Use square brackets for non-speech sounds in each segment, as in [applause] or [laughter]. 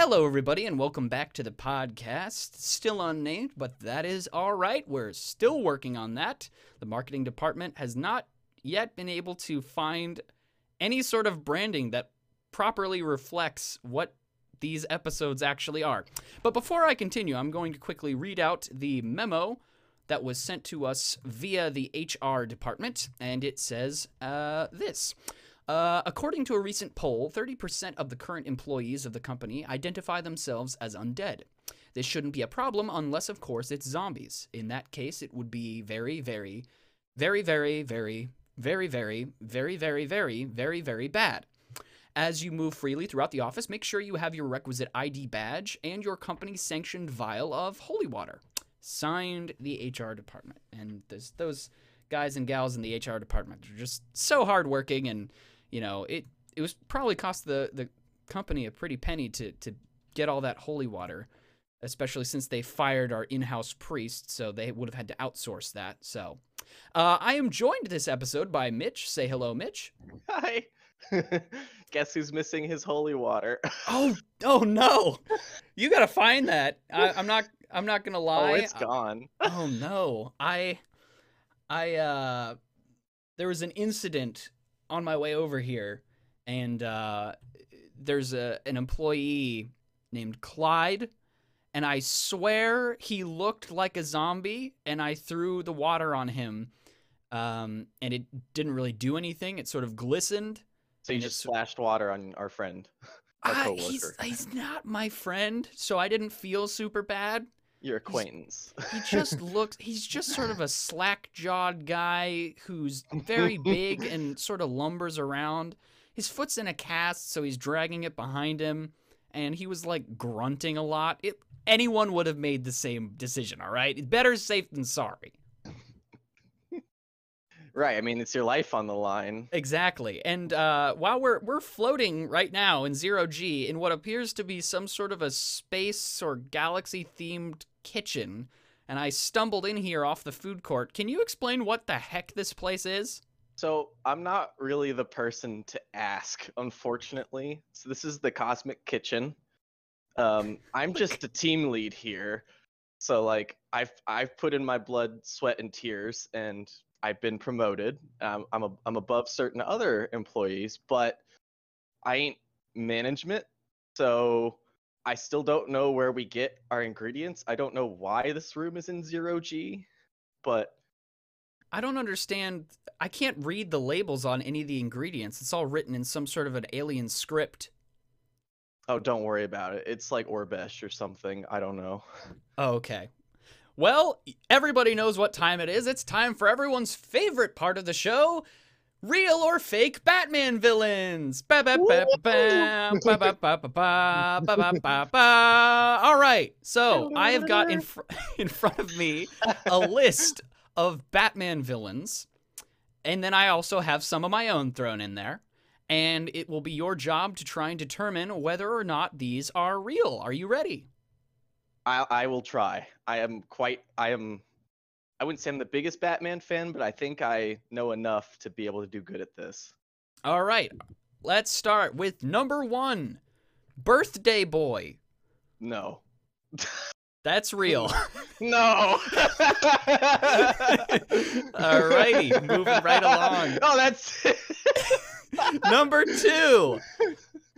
Hello, everybody, and welcome back to the podcast. Still unnamed, but that is all right. We're still working on that. The marketing department has not yet been able to find any sort of branding that properly reflects what these episodes actually are. But before I continue, I'm going to quickly read out the memo that was sent to us via the HR department, and it says uh, this. Uh, according to a recent poll, 30% of the current employees of the company identify themselves as undead. This shouldn't be a problem unless, of course, it's zombies. In that case, it would be very, very, very, very, very, very, very, very, very, very, very, very bad. As you move freely throughout the office, make sure you have your requisite ID badge and your company sanctioned vial of holy water. Signed the HR department. And those guys and gals in the HR department are just so hardworking and you know, it it was probably cost the the company a pretty penny to to get all that holy water, especially since they fired our in-house priest, so they would have had to outsource that. So, uh, I am joined this episode by Mitch. Say hello, Mitch. Hi. [laughs] Guess who's missing his holy water? [laughs] oh, oh no! You gotta find that. I, I'm not. I'm not gonna lie. Oh, it's gone. oh no! I, I, uh, there was an incident on my way over here, and uh, there's a an employee named Clyde, and I swear he looked like a zombie, and I threw the water on him, um, and it didn't really do anything. It sort of glistened. So you just splashed water on our friend, our coworker, he's, he's not my friend, so I didn't feel super bad. Your acquaintance. He just [laughs] looks, he's just sort of a slack jawed guy who's very big and [laughs] sort of lumbers around. His foot's in a cast, so he's dragging it behind him, and he was like grunting a lot. It, anyone would have made the same decision, all right? Better safe than sorry. right. I mean, it's your life on the line. Exactly. And uh, while we're we're floating right now in zero G in what appears to be some sort of a space or galaxy themed kitchen, and I stumbled in here off the food court. Can you explain what the heck this place is? So I'm not really the person to ask, unfortunately. So this is the Cosmic Kitchen. Um, I'm just a team lead here. So like I've I've put in my blood, sweat, and tears, and I've been promoted. Um, I'm a, I'm above certain other employees, but I ain't management. So I still don't know where we get our ingredients. I don't know why this room is in zero G, but I don't understand. I can't read the labels on any of the ingredients. It's all written in some sort of an alien script. oh, don't worry about it. It's like Aurebesh or something. I don't know. Oh, okay. Well, everybody knows what time it is. It's time for everyone's favorite part of the show Real or fake Batman villains. All right. So I have got in, fr- in front of me a list of Batman villains. And then I also have some of my own thrown in there. And it will be your job to try and determine whether or not these are real. Are you ready? I, I will try. I am quite. I am I wouldn't say I'm the biggest Batman fan, but I think I know enough to be able to do good at this. All right, let's start with number one Birthday Boy. No. That's real. [laughs] No. [laughs] All righty. moving right along. [laughs] Oh, that's. number two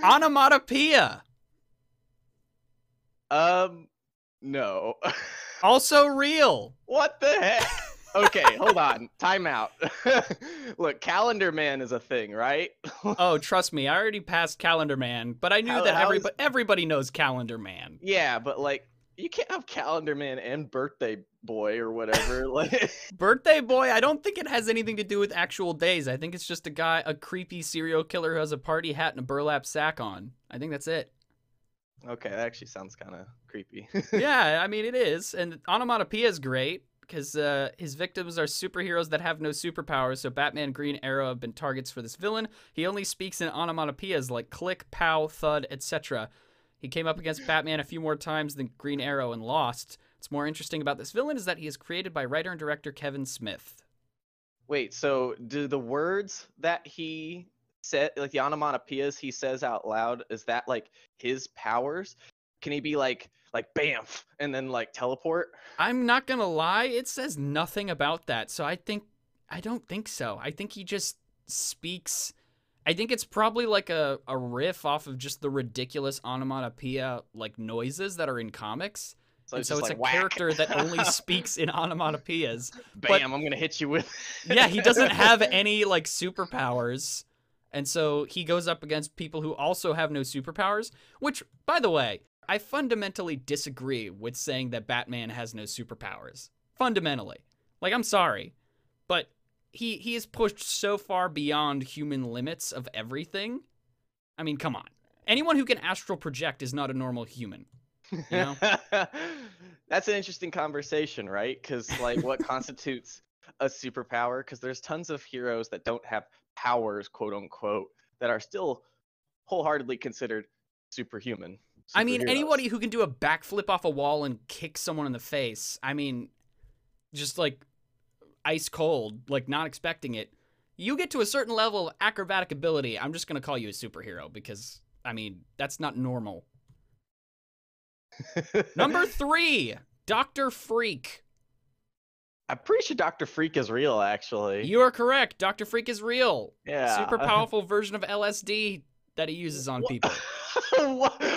Onomatopoeia. um. No. Also real. what the heck? Okay, hold on. [laughs] Time out. [laughs] Look, Calendar Man is a thing, right? [laughs] Oh, trust me, I already passed Calendar Man, but I knew How- that how is- everybody, everybody knows Calendar Man. yeah, but like, you can't have Calendar Man and Birthday Boy or whatever. like. Birthday Boy, I don't think it has anything to do with actual days. I think it's just a guy, a creepy serial killer who has a party hat and a burlap sack on. I think that's it. Okay, that actually sounds kind of creepy. [laughs] yeah, I mean it is, and onomatopoeia is great because uh, his victims are superheroes that have no superpowers. So Batman, Green Arrow have been targets for this villain. He only speaks in onomatopoeias like click, pow, thud, etc. He came up against Batman a few more times than Green Arrow and lost. What's more interesting about this villain is that he is created by writer and director Kevin Smith. Wait, so do the words that he said like the onomatopoeias he says out loud is that like his powers? Can he be like like bamf and then like teleport? I'm not gonna lie, it says nothing about that. So I think I don't think so. I think he just speaks. I think it's probably like a, a riff off of just the ridiculous onomatopoeia like noises that are in comics. So and it's so it's like, a whack. character that only [laughs] speaks in onomatopoeias. Bam! I'm gonna hit you with. yeah, he doesn't have any like superpowers. And so he goes up against people who also have no superpowers, which by the way, I fundamentally disagree with saying that Batman has no superpowers. Fundamentally. Like I'm sorry, but he he is pushed so far beyond human limits of everything. I mean, come on. Anyone who can astral project is not a normal human. You know? [laughs] That's an interesting conversation, right? Because like, what [laughs] constitutes a superpower? Because there's tons of heroes that don't have powers, quote unquote, that are still wholeheartedly considered superhuman. I mean, anybody who can do a backflip off a wall and kick someone in the face, I mean, just like ice cold, like not expecting it. You get to a certain level of acrobatic ability, I'm just going to call you a superhero because, I mean, that's not normal. [laughs] Number three, Dr. Freak. I'm pretty sure Doctor Freak is real, actually. You are correct. Dr. Freak is real. yeah. Super [laughs] powerful version of LSD that he uses on people. [laughs]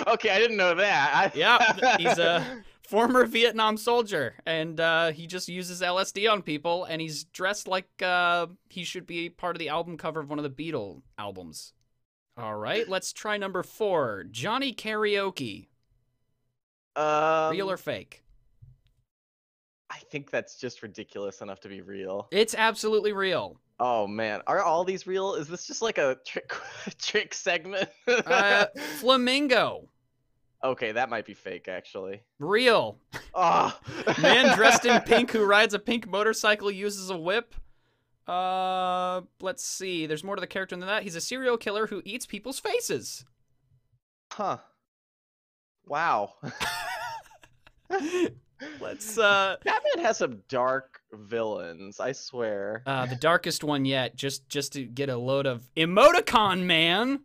Okay, I didn't know that. I... Yeah, [laughs] he's a former Vietnam soldier, and uh, he just uses LSD on people, and he's dressed like uh, he should be part of the album cover of one of the Beatle albums. All right, let's try number four Johnny Karaoke. um, Real or fake? I think that's just ridiculous enough to be real. It's absolutely real. Oh man, are all these real? Is this just like a trick [laughs] trick segment? Uh, [laughs] Flamingo. okay, that might be fake actually. Real. Oh, [laughs] Man dressed in pink who rides a pink motorcycle uses a whip. Uh, let's see. There's more to the character than that. He's a serial killer who eats people's faces. Huh. Wow. Let's uh [laughs] Batman has some dark villains, I swear. Uh, the darkest one yet, just just to get a load of emoticon man.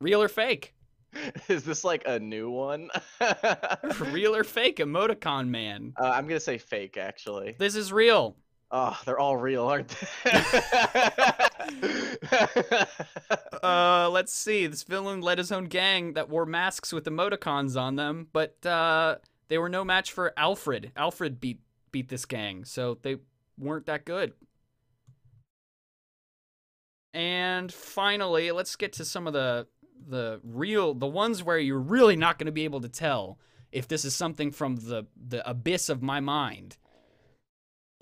Real or fake? [laughs] Is this like a new one? [laughs] Real or fake emoticon man? Uh, I'm gonna say fake, actually. This is real. Oh, they're all real, aren't they? Uh, let's see. This villain led his own gang that wore masks with emoticons on them, but uh, they were no match for Alfred. Alfred beat beat this gang, so they weren't that good. And finally, let's get to some of the the real the ones where you're really not going to be able to tell if this is something from the the abyss of my mind.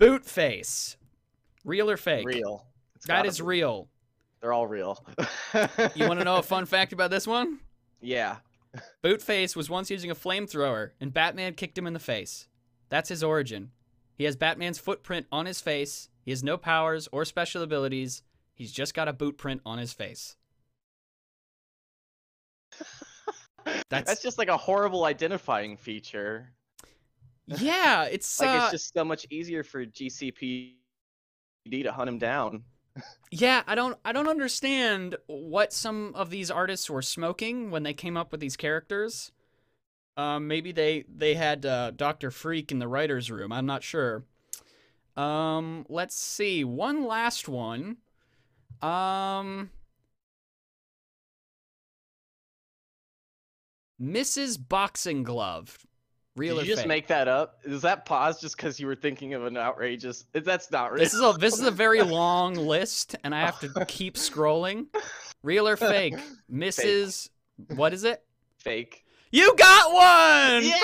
Bootface. Real or fake? real. It's That is be. real. They're all real. You want to know a [laughs] fun fact about this one? Yeah. Bootface was once using a flamethrower, and Batman kicked him in the face. That's his origin. He has Batman's footprint on his face. He has no powers or special abilities. He's just got a boot print on his face. [laughs] That's- That's just like a horrible identifying feature. Yeah, it's [laughs] Like uh, it's just so much easier for GCPD to hunt him down. Yeah. I don't I don't understand what some of these artists were smoking when they came up with these characters. Um, maybe they they had uh, Doctor Freak in the writers' room. I'm not sure. Um, let's see. One last one. Um, Mrs. Boxing Glove. Real Did you just fake? make that up? Is that pause just because you were thinking of an outrageous? That's not real. This is a this is a very [laughs] long list, and I have to keep scrolling. Real or fake? [laughs] Mrs. What is it? fake. You got one. Yeah!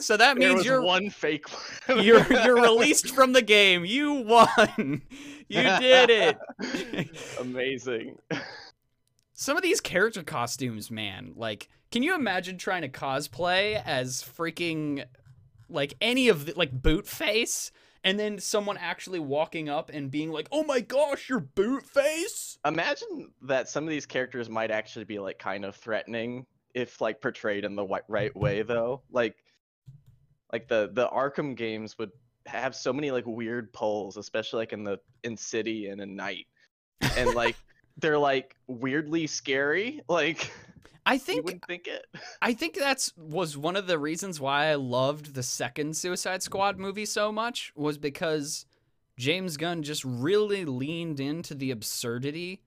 So that [laughs] means you're one fake one. you're you're released from the game. You won. You did it. Amazing. Some of these character costumes, man. Like, can you imagine trying to cosplay as freaking like any of the like boot face and then someone actually walking up and being like, "Oh my gosh, you're boot face?" Imagine that some of these characters might actually be like kind of threatening if like portrayed in the right way though. Like like the the Arkham games would have so many like weird pulls, especially like in the in city and in Knight, and like they're like weirdly scary. Like I think wouldn't think it. I think that's was one of the reasons why I loved the second Suicide Squad movie so much was because James Gunn just really leaned into the absurdity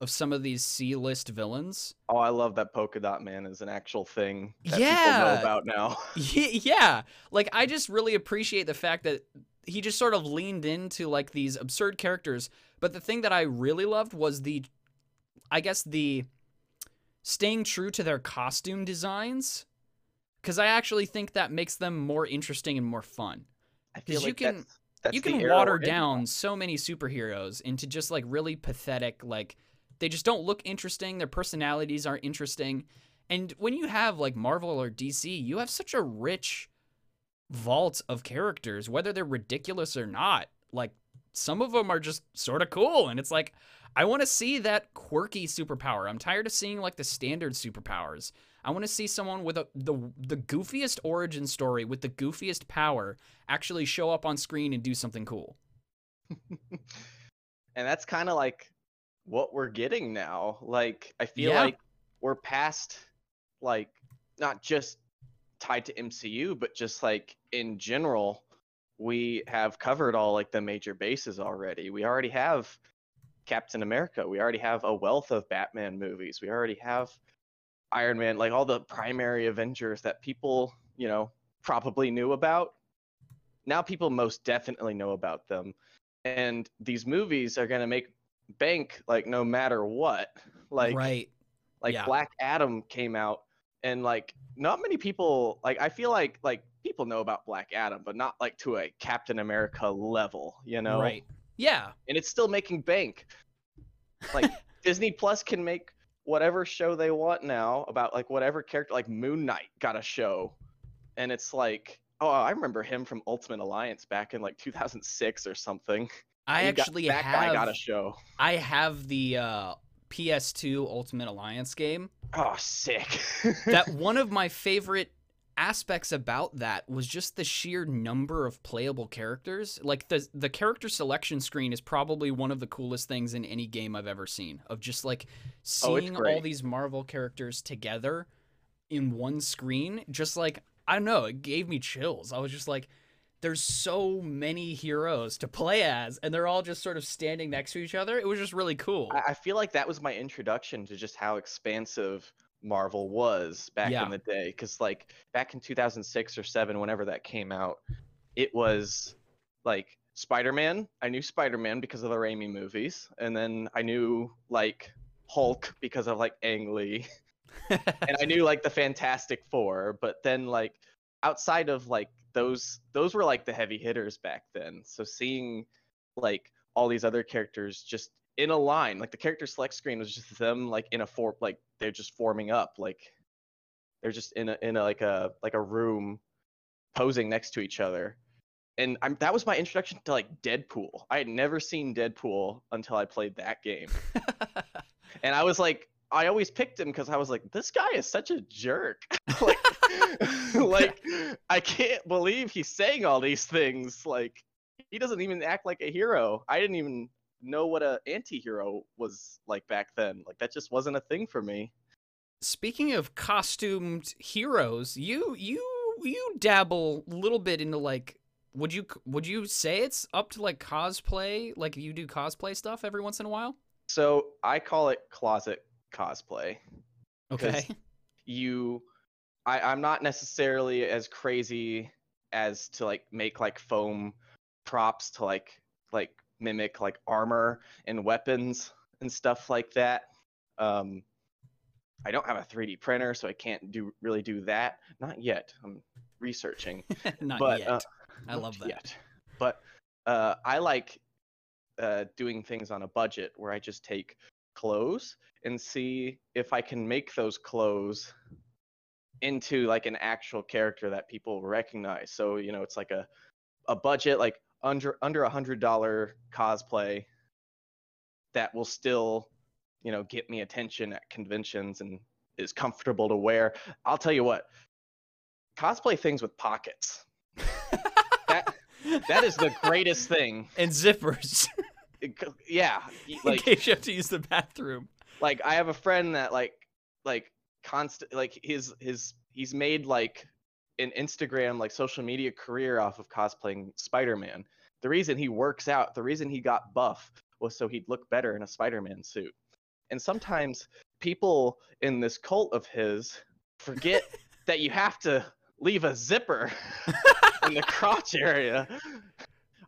of some of these C-list villains. Oh, I love that Polka Dot Man is an actual thing that people Yeah. know about now. [laughs] Yeah like i just really appreciate the fact that he just sort of leaned into like these absurd characters but the thing that i really loved was the i guess the staying true to their costume designs because i actually think that makes them more interesting and more fun. I 'Cause feel you can- that's, that's you can water we're in down so many superheroes into just like really pathetic like they just don't look interesting their personalities aren't interesting. And when you have like marvel or dc you have such a rich vault of characters whether they're ridiculous or not like some of them are just sort of cool and it's like i want to see that quirky superpower. I'm tired of seeing like the standard superpowers. I want to see someone with a, the the goofiest origin story with the goofiest power actually show up on screen and do something cool. [laughs] And that's kind of like what we're getting now. Like i feel Yeah. like we're past like not just tied to mcu but just like in general we have covered all like the major bases already. We already have captain america. We already have a wealth of batman movies. We already have iron man like all the primary avengers that people you know probably knew about. Now people most definitely know about them. And these movies are going to make bank like no matter what. Like right. like yeah. black adam came out and like not many people like i feel like like people know about black adam but not like to a captain america level you know? Right. Yeah. And it's still making bank. Like [laughs] disney plus can make whatever show they want now about like whatever character like moon knight got a show. And it's like oh i remember him from ultimate alliance back in like 2006 or something. I And he got- actually that guy got a show. I have the uh ps2 ultimate alliance game. Oh sick. [laughs] That one of my favorite aspects about that was just the sheer number of playable characters. Like the the character selection screen is probably one of the coolest things in any game I've ever seen. Of just like Oh, seeing all these Marvel characters together in one screen, just like I don't know, it gave me chills. I was just like there's so many heroes to play as and they're all just sort of standing next to each other. It was just really cool. I feel like that was my introduction to just how expansive Marvel was back Yeah. in the day. Because like back in 2006 or seven, whenever that came out, it was like Spider-Man. I knew Spider-Man because of the Raimi movies, and then I knew like Hulk because of like Ang Lee, [laughs] and I knew like the Fantastic Four. But then like outside of like those, those were like the heavy hitters back then. So seeing like all these other characters just in a line like the character select screen was just them like in a form like they're just forming up like they're just in a in a like a like a room posing next to each other. And I'm, that was my introduction to like deadpool. I had never seen deadpool until i played that game. [laughs] And i was like i always picked him because i was like this guy is such a jerk. [laughs] [laughs] Like, like i can't believe he's saying all these things. Like he doesn't even act like a hero. I didn't even know what a anti-hero was like back then like that just wasn't a thing for me Speaking of costumed heroes, you you you dabble a little bit into like would you would you say it's up to like cosplay? Like you do cosplay stuff every once in a while? so i call it closet cosplay Okay. you I, i'm not necessarily as crazy as to like make like foam props to like like mimic like armor and weapons and stuff like that um i don't have a 3d printer so i can't do really do that not yet i'm researching [laughs] Not but yet. uh, I love that. yet. but uh i like uh doing things on a budget where i just take clothes and see if i can make those clothes into like an actual character that people recognize so you know it's like a a budget like under under a hundred dollar cosplay that will still you know get me attention at conventions and is comfortable to wear i'll tell you what cosplay things with pockets [laughs] that that is the greatest thing. and zippers yeah, y- in case you have to use the bathroom. like I have a friend that like like constant like his his he's made like an Instagram like social media career off of cosplaying Spider-Man. The reason he works out, the reason he got buff was so he'd look better in a Spider-Man suit. And sometimes people in this cult of his forget [laughs] that you have to leave a zipper in the crotch area.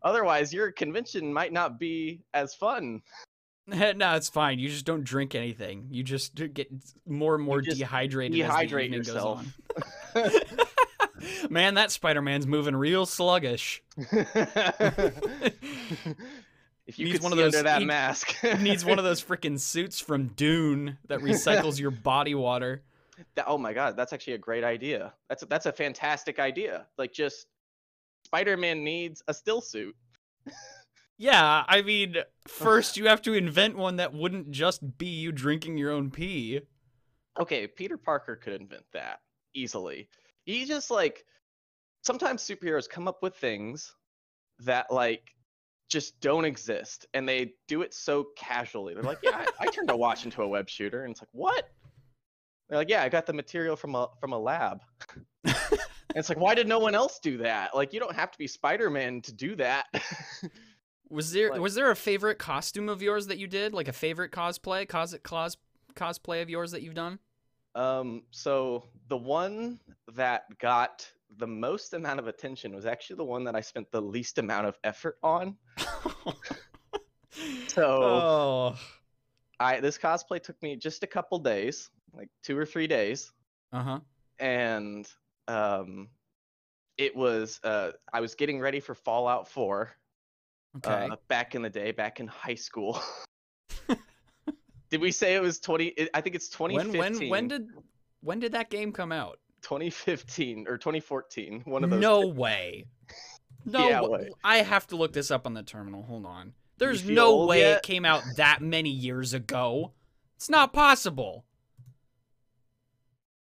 Otherwise, your convention might not be as fun. [laughs] no, it's fine. You just don't drink anything. You just get more and more dehydrated. dehydrate as the evening yourself. Goes on. [laughs] [laughs] Man, that Spider-Man's moving real sluggish. [laughs] if you Needs could one of those- under that he mask, [laughs] needs one of those freaking suits from Dune that recycles your body water. That- oh my god, that's actually a great idea. That's a, that's a fantastic idea. Like just Spider-Man needs a still suit. Yeah, I mean, first you have to invent one that wouldn't just be you drinking your own pee. Okay, Peter Parker could invent that easily. He just like sometimes superheroes come up with things that like just don't exist and they do it so casually. They're like, "Yeah, I, I turned a watch into a web shooter." And it's like, "What?" They're like, "Yeah, I got the material from a from a lab." [laughs] it's like, "Why did no one else do that?" Like, you don't have to be Spider-Man to do that. [laughs] Was there Like- was there a favorite costume of yours that you did? Like a favorite cosplay, cos cos cosplay of yours that you've done? Um, so the one that got the most amount of attention was actually the one that I spent the least amount of effort on. [laughs] So oh. I this cosplay took me just a couple days, like two or three days, Uh-huh. and um, it was uh, I was getting ready for Fallout 4 Okay. uh, back in the day, back in high school. [laughs] Did we say it was 20? I think it's when 2015. when when did when did that game come out? 2015 or 2014? One of those. No two. way. No Yeah, way. I have to look this up on the terminal. Hold on. There's no way yet? it came out that many years ago. It's not possible.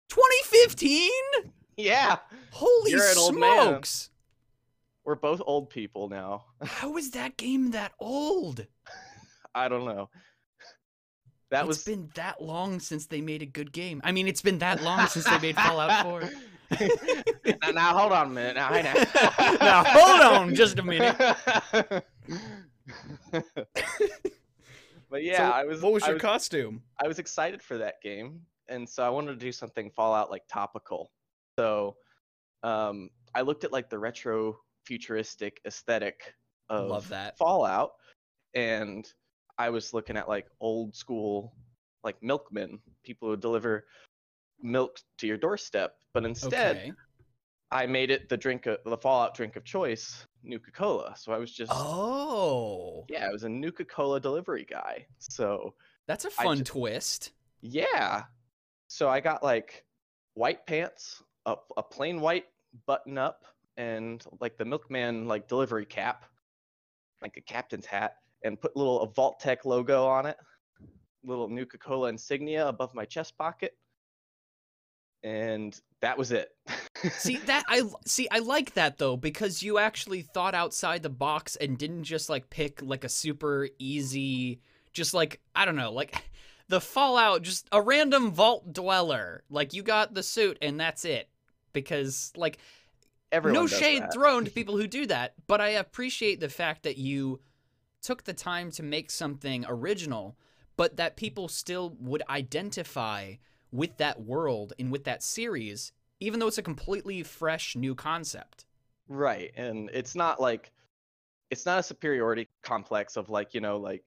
2015? Yeah, Holy You're an old man. smokes. we're both old people now. How is that game that old? [laughs] I don't know. That It's was been that long since they made a good game. I mean, it's been that long since they made Fallout [laughs] 4. now, now, hold on a minute. Now, now. [laughs] now, hold on just a minute. [laughs] but yeah, So, I was. What was I your was, costume? I was excited for that game, and so I wanted to do something Fallout like topical. So, um, I looked at like the retro futuristic aesthetic of Love that. Fallout, and I was looking at like old school like milkmen, people who deliver milk to your doorstep. But instead, Okay. I made it the drink of the Fallout drink of choice, Nuka Cola. So I was just Oh, yeah, I was a Nuka Cola delivery guy. So that's a fun just- twist. yeah, so I got like white pants, a, a plain white button up, and like the milkman like delivery cap, like a captain's hat, and put little a Vault-Tec logo on it, little Nuka Cola insignia above my chest pocket, and that was it. [laughs] See that I see I like that though because you actually thought outside the box and didn't just like pick like a super easy just like I don't know like [laughs] the Fallout just a random vault dweller like you got the suit and that's it because like Everyone no shade that. thrown to [laughs] people who do that, but I appreciate the fact that you took the time to make something original, but that people still would identify with that world and with that series, even though it's a completely fresh new concept. Right, and it's not like it's not a superiority complex of like, you know, like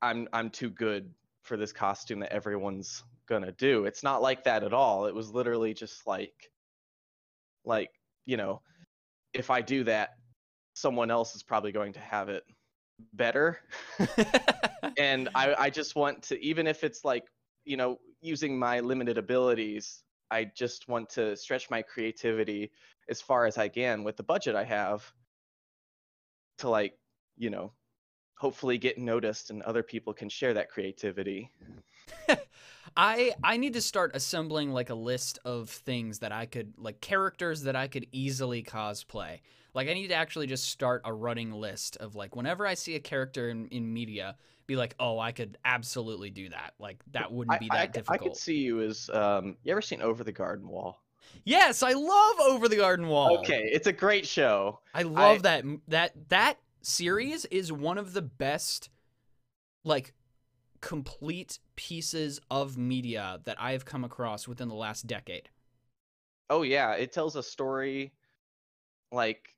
I'm I'm too good for this costume that everyone's to do. It's not like that at all. It was literally just like like, you know, if I do that, someone else is probably going to have it better. [laughs] and I I just want to even if it's like, you know, using my limited abilities, I just want to stretch my creativity as far as I can with the budget I have to like, you know, hopefully get noticed and other people can share that creativity. [laughs] I I need to start assembling like a list of things that I could like characters that I could easily cosplay. Like I need to actually just start a running list of like whenever I see a character in, in media, be like, oh, I could absolutely do that. Like that wouldn't be that I, I, difficult. I could see you as um you ever seen Over the Garden Wall? Yes, I love Over the Garden Wall. Okay, it's a great show. I love that that that series is one of the best like complete pieces of media that I have come across within the last decade. Oh yeah, it tells a story like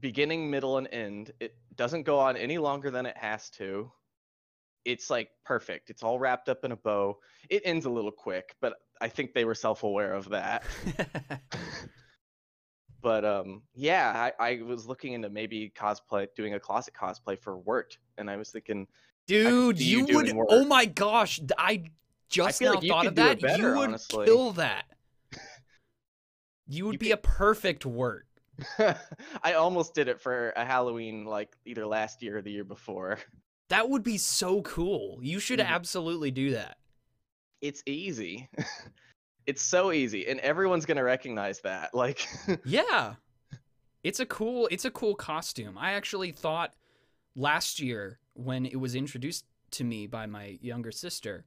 beginning, middle, and end. It doesn't go on any longer than it has to. It's like perfect. It's all wrapped up in a bow. It ends a little quick, but I think they were self-aware of that. [laughs] [laughs] but um, yeah, I, I was looking into maybe cosplay, doing a closet cosplay for Wirt, and I was thinking, dude, you, you would. Oh my gosh, I just I now like thought of that. Better, you would honestly. kill that. [laughs] You would you be could... a perfect Wirt. [laughs] I almost did it for a Halloween like either last year or the year before. [laughs] That would be so cool. You should mm-hmm. absolutely do that. It's easy. [laughs] it's so easy and everyone's going to recognize that. Like Yeah. It's a cool it's a cool costume. I actually thought last year when it was introduced to me by my younger sister,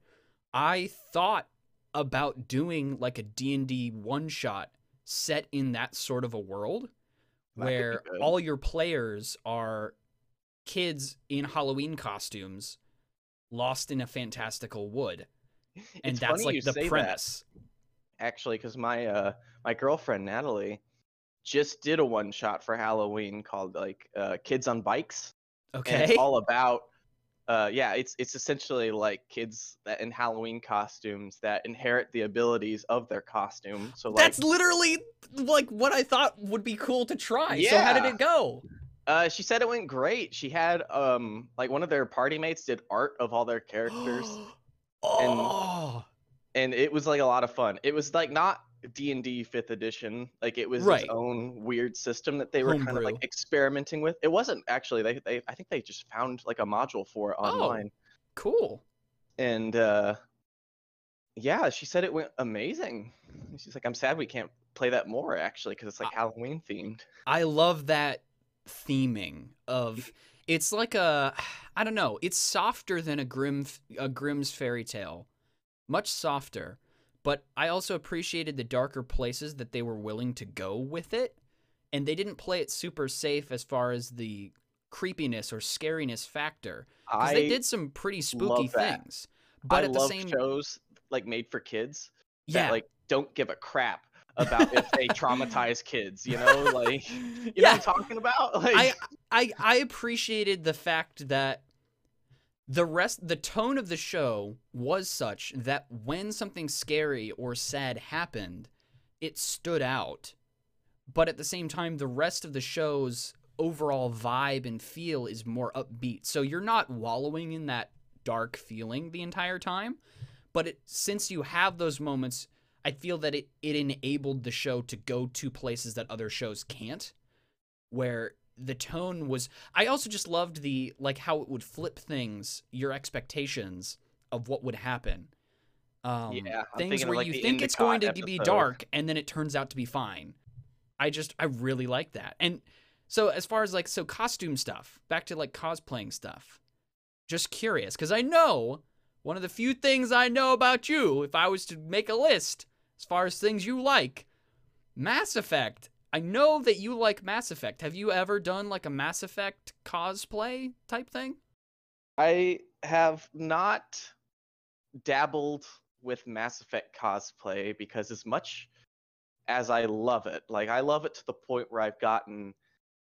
I thought about doing like a D&D one shot set in that sort of a world where all your players are kids in Halloween costumes lost in a fantastical wood. [laughs] And it's that's like the premise. That, actually, because my uh my girlfriend Natalie just did a one shot for Halloween called like uh, Kids on Bikes. Okay. And it's all about uh, yeah, it's it's essentially like kids that in Halloween costumes that inherit the abilities of their costume. So like, that's literally like what I thought would be cool to try. Yeah. So how did it go? Uh, she said it went great. She had um like one of their party mates did art of all their [gasps] characters. oh. And, and it was like a lot of fun. It was like not D&D 5th edition. Like it was right. its own weird system that they were kind of like experimenting with. It wasn't actually they, they I think they just found like a module for it oh, online. Oh, cool. And uh yeah, she said it went amazing. She's like I'm sad we can't play that more actually because it's like I, Halloween themed. I love that theming of it's like a I don't know, it's softer than a grim a Grimm's fairy tale. Much softer but I also appreciated the darker places that they were willing to go with it. And they didn't play it super safe as far as the creepiness or scariness factor. Because they did some pretty spooky things. But I at the same shows like made for kids that yeah. like don't give a crap about if they traumatize kids, you know, like [laughs] you yeah. know what I'm talking about? [laughs] Like I, I I appreciated the fact that the rest the tone of the show was such that when something scary or sad happened it stood out. But at the same time the rest of the show's overall vibe and feel is more upbeat. So you're not wallowing in that dark feeling the entire time but it, since you have those moments i feel that it, it enabled the show to go to places that other shows can't where the tone was I also just loved the like how it would flip things, your expectations of what would happen. Um, yeah, things where like you think it's going to episode. be dark and then it turns out to be fine. I just I really like that. And so as far as like so costume stuff, back to like cosplaying stuff. Just curious cuz I know one of the few things I know about you if I was to make a list as far as things you like, Mass Effect I know that you like Mass Effect. Have you ever done like a Mass Effect cosplay type thing? I have not dabbled with Mass Effect cosplay because as much as I love it, like I love it to the point where I've gotten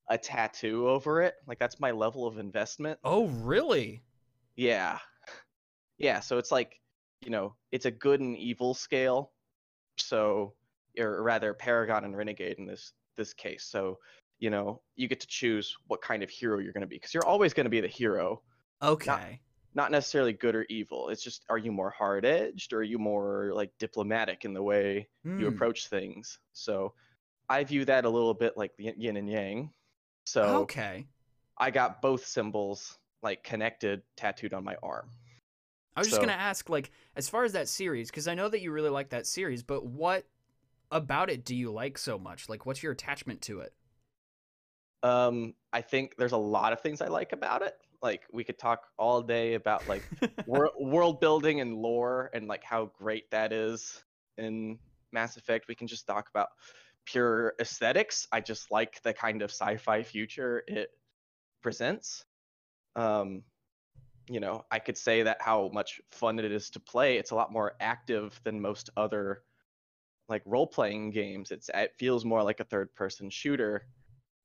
a tattoo over it. Like that's my level of investment. Oh, really? Yeah. Yeah, so it's like, you know, it's a good and evil scale. So or rather Paragon and Renegade in this this case. So, you know, you get to choose what kind of hero you're going to be because you're always going to be the hero. Okay. Not, not, necessarily good or evil. It's just are you more hard edged or are you more like diplomatic in the way mm. you hmm. approach things? So, I view that a little bit like the yin and yang. So, okay. I got both symbols like connected tattooed on my arm. I was just gonna ask, like, as far as that series, because I know that you really like that series, but what about it do you like so much? Like, what's your attachment to it? Um, I think there's a lot of things I like about it. Like we could talk all day about like [laughs] wor- world building and lore and like how great that is in Mass Effect. We can just talk about pure aesthetics. I just like the kind of sci-fi future it presents. Um, you know, I could say that how much fun it is to play. It's a lot more active than most other like role-playing games. It's it feels more like a third-person shooter.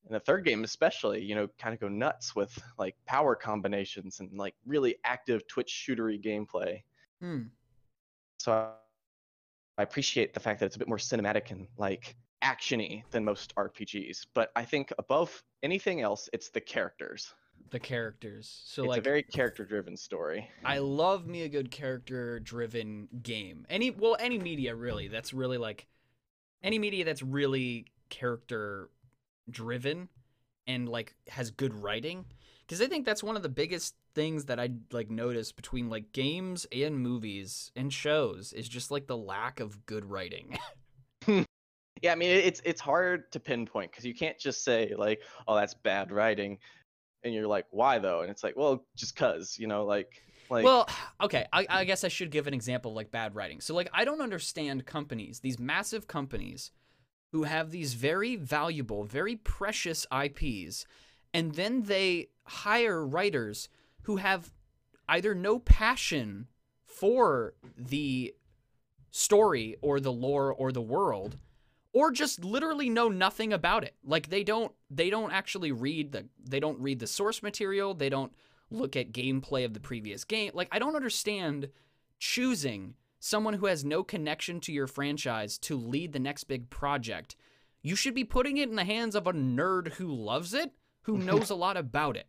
And the third game, especially, you know, kind of go nuts with like power combinations and like really active Twitch shootery gameplay. Hmm. So I- I appreciate the fact that it's a bit more cinematic and like actiony than most RPGs. But I think above anything else, it's the characters. The characters. So, it's like, a very character-driven story. I love me a good character-driven game. Any, well, any media really. That's really like any media that's really character-driven and like has good writing. Because I think that's one of the biggest things that I like notice between like games and movies and shows is just like the lack of good writing. [laughs] [laughs] Yeah, I mean it's it's hard to pinpoint because you can't just say like, oh, that's bad writing, and you're like, why though? And it's like, well, just cause, you know, like like well, okay, I, I guess I should give an example of like bad writing. So like I don't understand companies, these massive companies who have these very valuable, very precious IPs, and then they hire writers who have either no passion for the story or the lore or the world or just literally know nothing about it. Like they don't they don't actually read the they don't read the source material. They don't look at gameplay of the previous game. Like i don't understand choosing someone who has no connection to your franchise to lead the next big project. You should be putting it in the hands of a nerd who loves it who [laughs] knows a lot about it.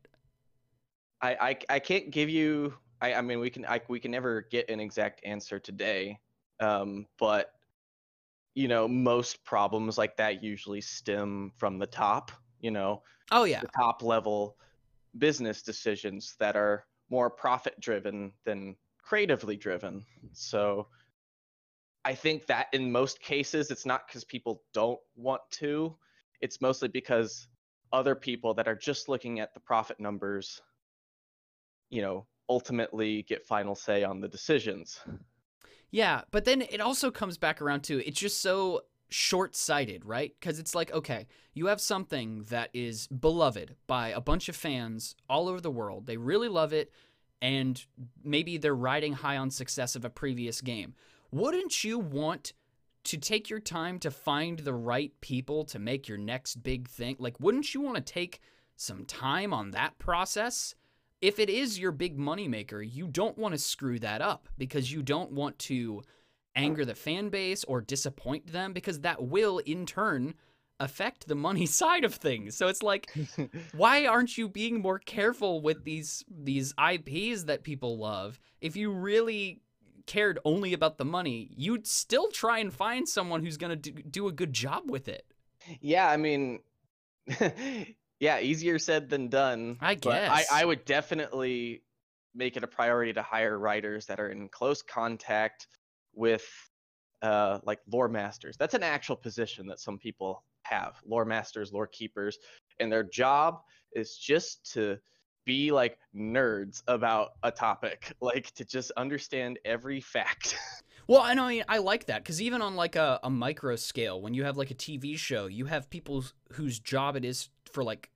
I, I I can't give you. I I mean we can I, we can never get an exact answer today, um, but you know most problems like that usually stem from the top. You know oh yeah the top level business decisions that are more profit driven than creatively driven. So I think that in most cases it's not because people don't want to. It's mostly because other people that are just looking at the profit numbers, you know, ultimately get final say on the decisions. Yeah, but then it also comes back around to it's just so short sighted, right? Because it's like, okay, you have something that is beloved by a bunch of fans all over the world. They really love it, and maybe they're riding high on success of a previous game. Wouldn't you want to take your time to find the right people to make your next big thing? Like, wouldn't you want to take some time on that process? If it is your big moneymaker, you don't want to screw that up because you don't want to anger the fan base or disappoint them because that will in turn affect the money [laughs] side of things. So it's like [laughs] why aren't you being more careful with these these IPs that people love? If you really cared only about the money, you'd still try and find someone who's going to do, do a good job with it. yeah, I mean, [laughs] yeah, easier said than done. I but guess. I, I would definitely make it a priority to hire writers that are in close contact with uh, like lore masters. That's an actual position that some people have lore masters, lore keepers, and their job is just to be like nerds about a topic, [laughs] like to just understand every fact. [laughs] Well, I know I, mean, I like that because even on like a, a micro scale, when you have like a TV show, you have people whose job it is for like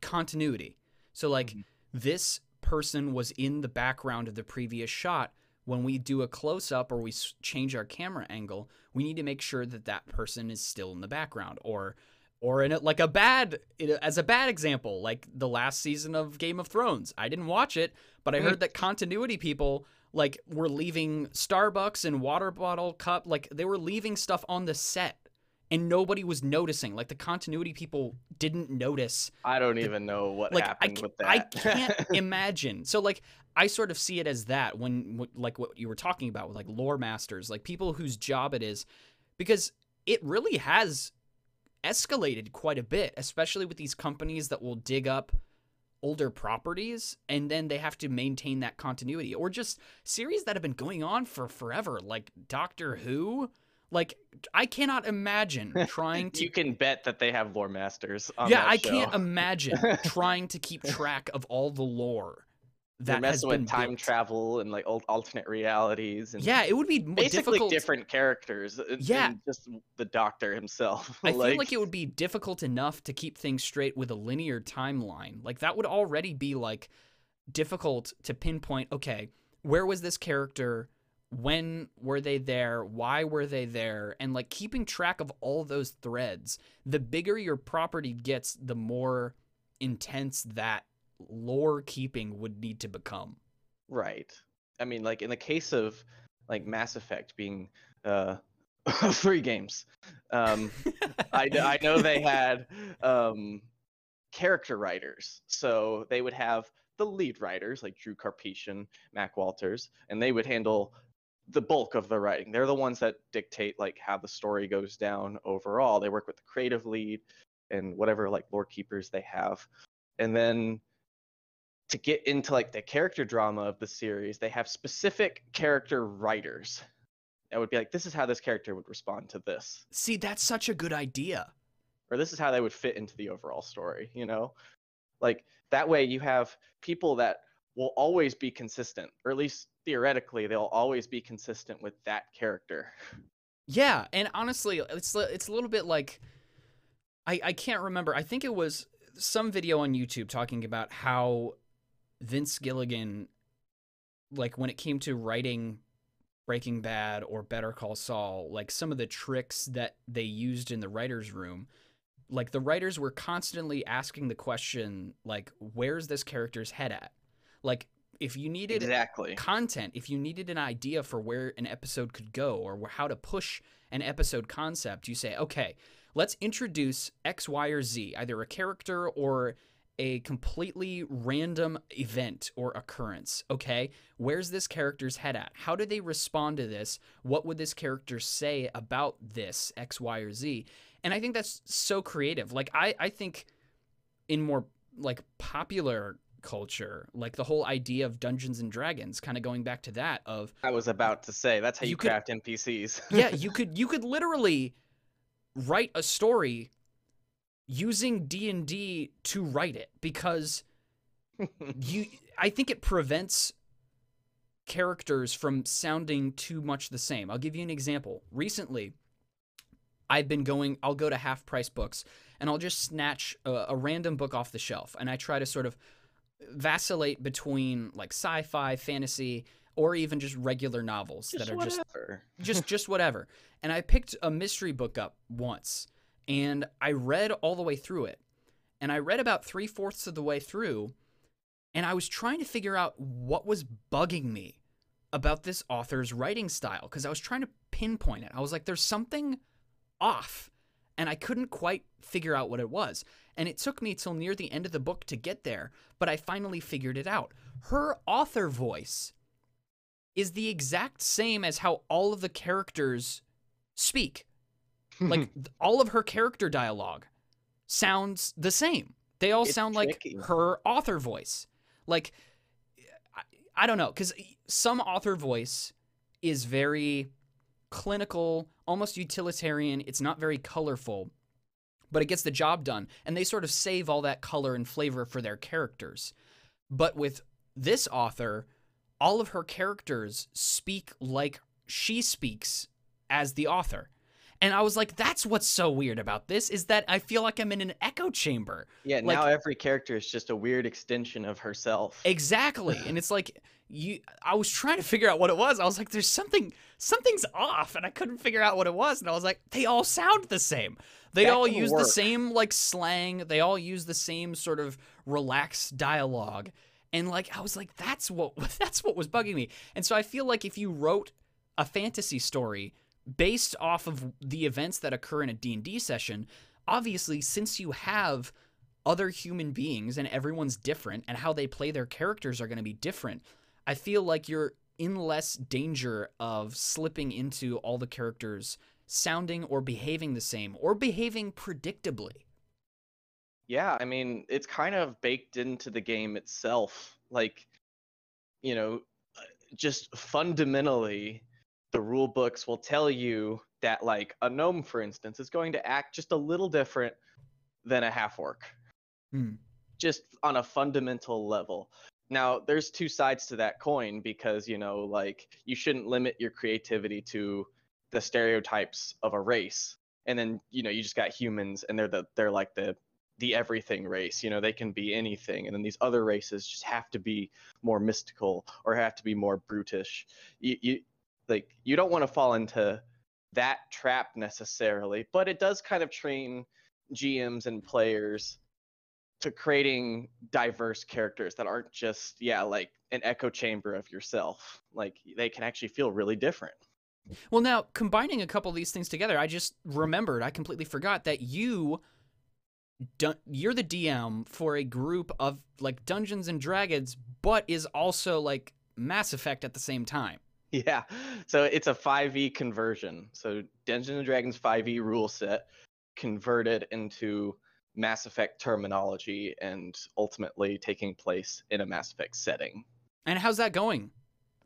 continuity. So like Mhm. this person was in the background of the previous shot. When we do a close up or we change our camera angle, we need to make sure that that person is still in the background or or in a, like a bad as a bad example like the last season of Game of Thrones. I didn't watch it, but I Mm. heard that continuity people like were leaving Starbucks and water bottle cup like they were leaving stuff on the set and nobody was noticing. Like the continuity people didn't notice. I don't even know what Like I, happened ca- with that. I can't [laughs] imagine. So like I sort of see it as that when like what you were talking about with like lore masters, like people whose job it is because it really has escalated quite a bit, especially with these companies that will dig up older properties and then they have to maintain that continuity or just series that have been going on for forever like Doctor Who like I cannot imagine [laughs] trying to you can bet that they have lore masters. On Yeah, that I show. can't imagine [laughs] trying to keep track of all the lore They're that has messing been with time built. travel and like al- alternate realities and Yeah, it would be basically difficult. different characters. uh, Yeah. than just the Doctor himself. [laughs] I feel like it would be difficult enough to keep things straight with a linear timeline. Like that would already be like difficult to pinpoint, okay, where was this character? When were they there? Why were they there? And like keeping track of all those threads. The bigger your property gets, the more intense that lore keeping would need to become. Right. I mean, like in the case of like Mass Effect being uh [laughs] free games, um, I, I know they [laughs] had um character writers, so they would have the lead writers like Drew Karpyshyn, Mac Walters, and they would handle the bulk of the writing. They're the ones that dictate like how the story goes down overall. They work with the creative lead and whatever like lore keepers they have, and then to get into like the character drama of the series, they have specific character writers. That would be like, this is how this character would respond to this, See, that's such a good idea. or this is how they would fit into the overall story. You know, like that way you have people that will always be consistent, or at least theoretically, they'll always be consistent with that character. Yeah, and honestly, it's it's a little bit like I I can't remember. I think it was some video on YouTube talking about how Vince Gilligan like when it came to writing Breaking Bad or Better Call Saul, like some of the tricks that they used in the writers room, like the writers were constantly asking the question like where's this character's head at? Like if you needed Exactly. content if you needed an idea for where an episode could go or how to push an episode concept you say okay let's introduce x y or z either a character or a completely random event or occurrence okay? Where's this character's head at? How do they respond to this? What would this character say about this x y or z? And i think that's so creative. Like i i think in more like popular culture like the whole idea of dungeons and dragons kind of going back to that of I was about to say that's how you, You could- craft NPCs. [laughs] yeah you could you could literally write a story using D&D to write it because [laughs] you I think it prevents characters from sounding too much the same. I'll give you an example. Recently, I've been going I'll go to half price books and I'll just snatch a, a random book off the shelf and I try to sort of vacillate between like sci-fi, fantasy, or even just regular novels just that are just [laughs] just just whatever. And I picked a mystery book up once, and I read all the way through it. And I read about three fourths of the way through, and I was trying to figure out what was bugging me about this author's writing style because I was trying to pinpoint it. I was like, "There's something off," and I couldn't quite figure out what it was. And it took me till near the end of the book to get there, but I finally figured it out. Her author voice is the exact same as how all of the characters speak. [laughs] Like all of her character dialogue sounds the same. They all It's sound like her author voice. Like I, I don't know cuz some author voice is very clinical, almost utilitarian. It's not very colorful, but it gets the job done. And they sort of save all that color and flavor for their characters. But with this author, all of her characters speak like she speaks as the author. And I was like, that's what's so weird about this is that I feel like I'm in an echo chamber. Yeah, Like- now every character is just a weird extension of herself. Exactly. [laughs] and it's like you I was trying to figure out what it was. I was like there's something something's off and I couldn't figure out what it was and I was like they all sound the same. They That all use the same like slang. They all use the same sort of relaxed dialogue. And like I was like that's what [laughs] that's what was bugging me. And so I feel like if you wrote a fantasy story based off of the events that occur in a D&D session, obviously since you have other human beings and everyone's different and how they play their characters are going to be different. I feel like you're in less danger of slipping into all the characters sounding or behaving the same or behaving predictably. Yeah, I mean, it's kind of baked into the game itself. Like, you know, just fundamentally, the rule books will tell you that, like, a gnome, for instance, is going to act just a little different than a half orc, Hmm. just on a fundamental level. Now, there's two sides to that coin because, you know, like, you shouldn't limit your creativity to the stereotypes of a race. And then, you know, you just got humans and they're the they're like the the everything race. You know, they can be anything. And then these other races just have to be more mystical or have to be more brutish. You, you like you don't want to fall into that trap necessarily, but it does kind of train GMs and players to creating diverse characters that aren't just yeah like an echo chamber of yourself like they can actually feel really different Well, now combining a couple of these things together, I just remembered. I completely forgot that you, you're the DM for a group of like Dungeons and Dragons, but is also like Mass Effect at the same time. yeah so it's a 5e conversion so dungeons and dragons 5e rule set converted into mass effect terminology and ultimately taking place in a mass effect setting And how's that going?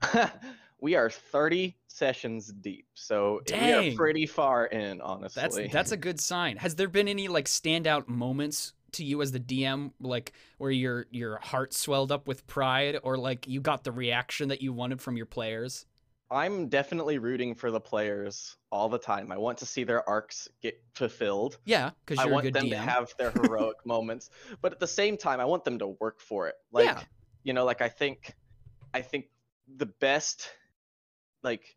[laughs] we are 30 sessions deep so we are pretty far in honestly That's that's a good sign. Has there been any like standout moments to you as the DM, like where your your heart swelled up with pride, or like you got the reaction that you wanted from your players? I'm definitely rooting for the players all the time. I want to see their arcs get fulfilled. Yeah, because I want them DM. to have their heroic [laughs] moments, but at the same time, I want them to work for it. Like, Yeah. you know, like I think, I think the best, like,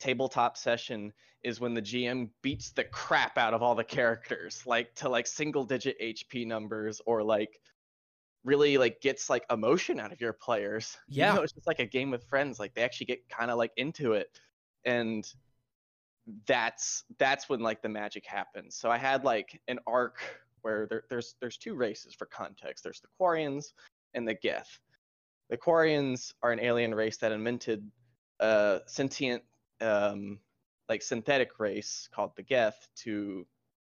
tabletop session is when the GM beats the crap out of all the characters, like to like single digit HP numbers, or like really like gets like emotion out of your players. [laughs] Yeah. though it's just like a game with friends, like they actually get kind of like into it, and that's that's when like the magic happens. So I had like an arc where there, there's there's two races for context. There's the Quarians and the Geth. The Quarians are an alien race that invented a sentient um, like synthetic race called the Geth to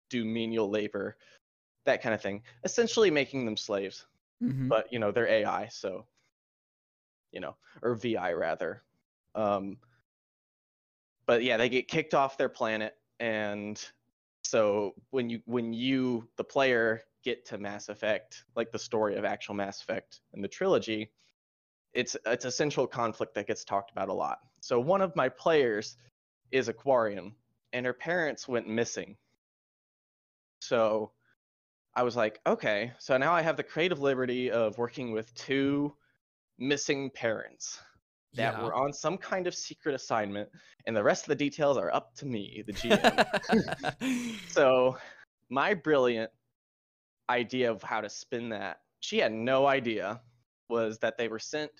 do menial labor, that kind of thing. Essentially making them slaves Mhm. but you know they're AI, so you know, or VI rather. Um, but yeah, they get kicked off their planet, and so when you when you the player get to Mass Effect, like the story of actual Mass Effect and the trilogy, it's it's a central conflict that gets talked about a lot. So one of my players is a Quarian, and her parents went missing. So I was like, okay, so now I have the creative liberty of working with two missing parents that Yeah. were on some kind of secret assignment, and the rest of the details are up to me, the GM. [laughs] [laughs] so my brilliant idea of how to spin that, she had no idea, was that they were sent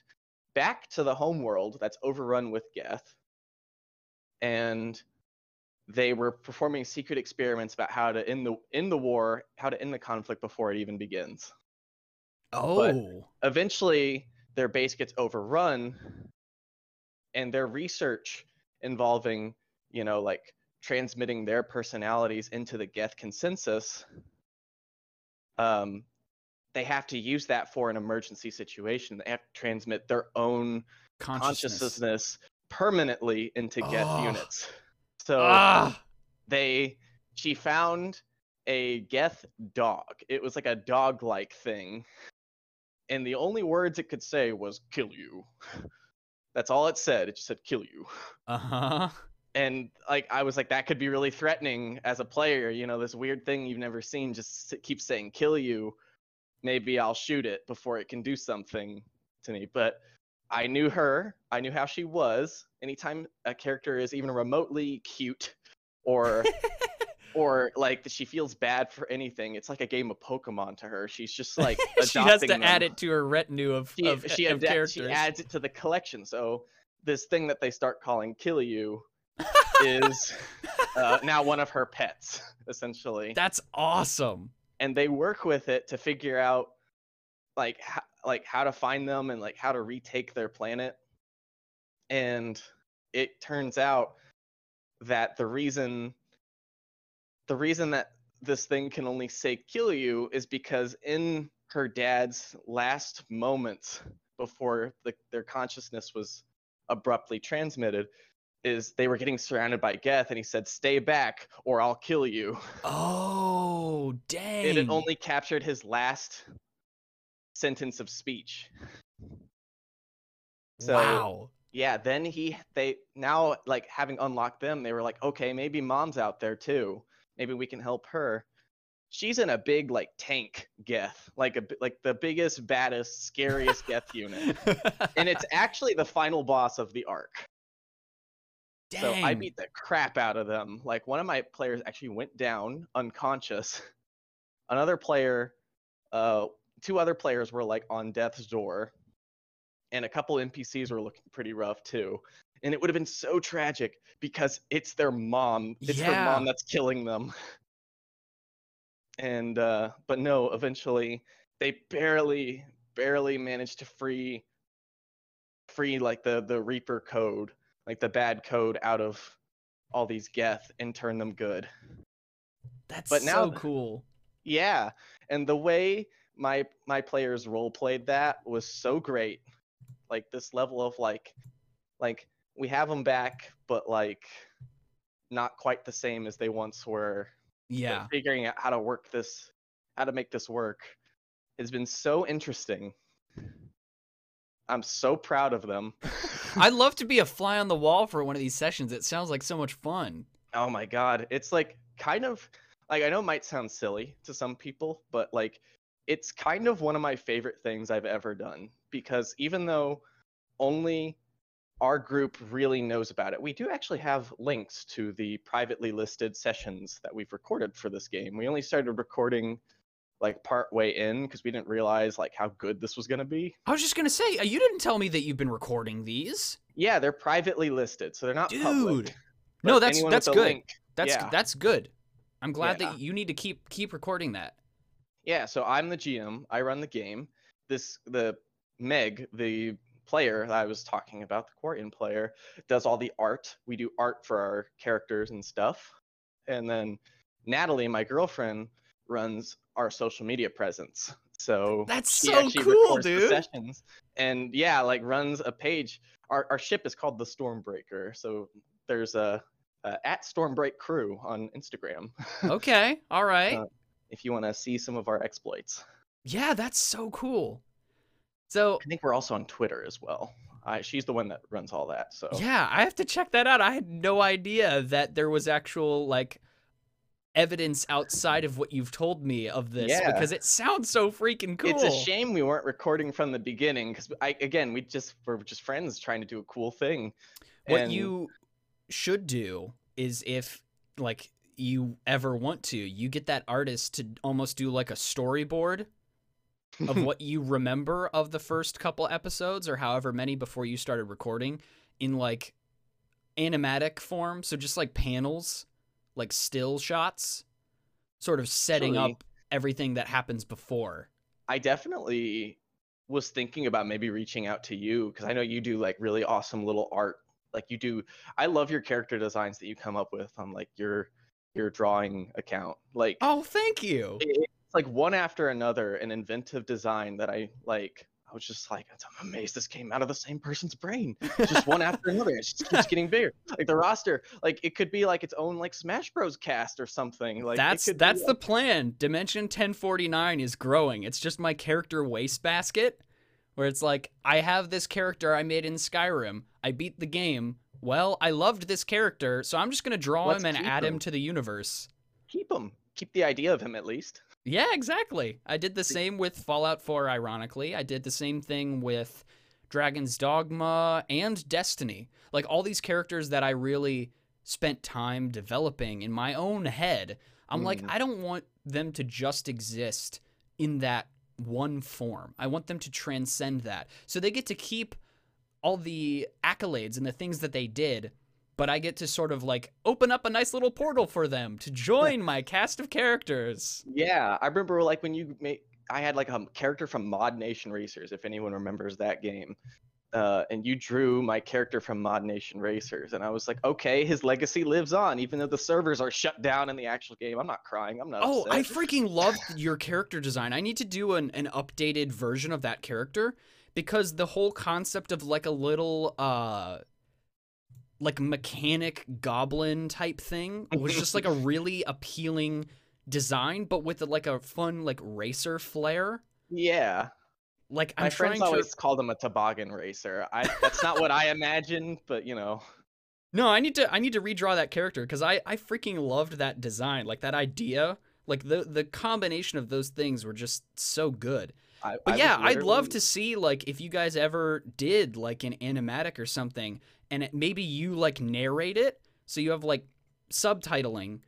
back to the home world that's overrun with Geth, and they were performing secret experiments about how to end the end the war, how to end the conflict before it even begins. oh, But Eventually, their base gets overrun, and their research involving, you know, like transmitting their personalities into the Geth consensus, um, they have to use that for an emergency situation. They have to transmit their own consciousness. consciousness permanently into Geth Oh. units. So Ah, they she found a Geth dog. It was like a dog-like thing. And the only words it could say was kill you. [laughs] That's all it said. It just said kill you. uh huh. And like I was like that could be really threatening as a player, you know, this weird thing you've never seen just keeps saying kill you. Maybe I'll shoot it before it can do something to me. But I knew her. I knew how she was. Anytime a character is even remotely cute or [laughs] or like that she feels bad for anything, it's like a game of Pokemon to her. She's just [laughs] like she has to adopting add it to her retinue of, She, of, she, of ada- characters. she adds it to the collection. So this thing that they start calling Killiu [laughs] is uh, now one of her pets, essentially. That's awesome. and they work with it to figure out like how, like how to find them and like how to retake their planet and it turns out that the reason the reason that this thing can only say kill you is because in her dad's last moments before the, their consciousness was abruptly transmitted is they were getting surrounded by Geth and he said stay back or I'll kill you. Oh, dang. And It only captured his last sentence of speech. So wow. yeah, then he they now like having unlocked them, they were like, okay, maybe mom's out there too. Maybe we can help her. She's in a big like tank Geth, like a like the biggest, baddest, scariest Geth [laughs] unit, and it's actually the final boss of the arc. Dang. So I beat the crap out of them. Like one of my players actually went down unconscious. Another player, uh, two other players were like on death's door, and a couple NPCs were looking pretty rough too. And it would have been so tragic because it's their mom. It's their mom that's killing them. [laughs] And uh, but no, eventually they barely, barely managed to free, free like the the Reaper code like the bad code out of all these geth and turn them good. That's but now- so cool. Yeah, and the way my my players role played that was so great. Like this level of like like we have them back but like not quite the same as they once were. but Yeah. Figuring out how to work this how to make this work has been so interesting. I'm so proud of them. [laughs] I'd love to be a fly on the wall for one of these sessions. It sounds like so much fun. Oh my god, it's like kind of like I know it might sound silly to some people, but like it's kind of one of my favorite things I've ever done because even though only our group really knows about it, we do actually have links to the privately listed sessions that we've recorded for this game. We only started recording like part way in because we didn't realize like how good this was going to be. I was just gonna say, uh, you didn't tell me that you've been recording these. Yeah, they're privately listed, so they're not public. Dude. No, that's that's good. link- That's yeah. that's good. I'm glad Yeah. that you need to keep keep recording that. Yeah, so I'm the GM. I run the game. This the Meg, the player that I was talking about, the Quarian player, does all the art. We do art for our characters and stuff. And then Natalie, my girlfriend, runs our social media presence. So That's so cool, dude. sessions. And yeah, like runs a page. Our our ship is called the Stormbreaker. So there's a, a at Stormbreak Crew on Instagram [laughs] Okay, all right. Uh, if you want to see some of our exploits. yeah, that's so cool. So I think we're also on Twitter as well. I, she's the one that runs all that. So yeah, I have to check that out. I had no idea that there was actual like evidence outside of what you've told me of this Yeah. because it sounds so freaking cool. it's a shame we weren't recording from the beginning because I again we just were just friends trying to do a cool thing. What And- you should do is if like you ever want to, you get that artist to almost do like a storyboard of [laughs] what you remember of the first couple episodes or however many before you started recording in like animatic form, so just like panels, like still shots, sort of setting Actually- up everything that happens before. I definitely was thinking about maybe reaching out to you because I know you do like really awesome little art. Like you do, I love your character designs that you come up with on like your your drawing account. Like Oh, thank you. it- it's like one after another an inventive design that I like. I was just like, I'm amazed this came out of the same person's brain. Just one after [laughs] another. It just keeps getting bigger. Like the roster, like it could be like its own like Smash Bros cast or something. Like that's be, that's the like- plan. Dimension 1049 is growing. It's just my character wastebasket where it's like I have this character I made in Skyrim. I beat the game. Well, I loved this character, so I'm just going to draw Let's him and add him him. to the universe. keep him. Keep the idea of him at least. Yeah, exactly. I did the same with Fallout 4 ironically. I did the same thing with Dragon's Dogma and Destiny. Like all these characters that I really spent time developing in my own head. I'm like Mhm. I don't want them to just exist in that one form. I want them to transcend that. So they get to keep all the accolades and the things that they did, but I get to sort of like open up a nice little portal for them to join [laughs] my cast of characters. Yeah, I remember like when you made. I had like a character from Mod Nation Racers, if anyone remembers that game. uh, and you drew my character from Mod Nation Racers, and I was like, okay, his legacy lives on, even though the servers are shut down in the actual game. I'm not crying. I'm not. Oh, upset. I freaking loved [laughs] your character design. I need to do an, an updated version of that character because the whole concept of like a little uh like mechanic goblin type thing was just like a [laughs] really appealing design, but with like a fun like racer flair. Yeah, Like I'm my trying friends to always called him a toboggan racer. I that's not what I imagined, but you know, No, I need to I need to redraw that character because I I freaking loved that design, like that idea, like the the combination of those things were just so good. I, But I yeah, I'd love to see like if you guys ever did like an animatic or something, and it, maybe you like narrate it, so you have like subtitling,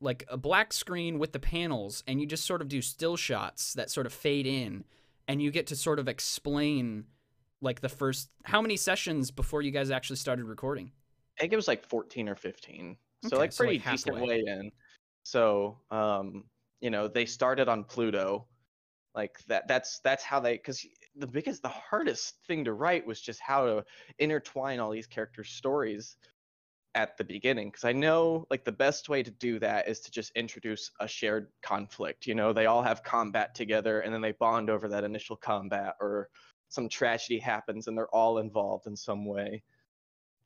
like a black screen with the panels, and you just sort of do still shots that sort of fade in, and you get to sort of explain like the first how many sessions before you guys actually started recording. I think it was like 14 or 15. So Okay, like so, pretty like, decent way in. So um, you know, they started on Pluto. Like that that's that's how they cuz the biggest the hardest thing to write was just how to intertwine all these characters' stories at the beginning because I know like the best way to do that is to just introduce a shared conflict. You know, they all have combat together and then they bond over that initial combat or some tragedy happens and they're all involved in some way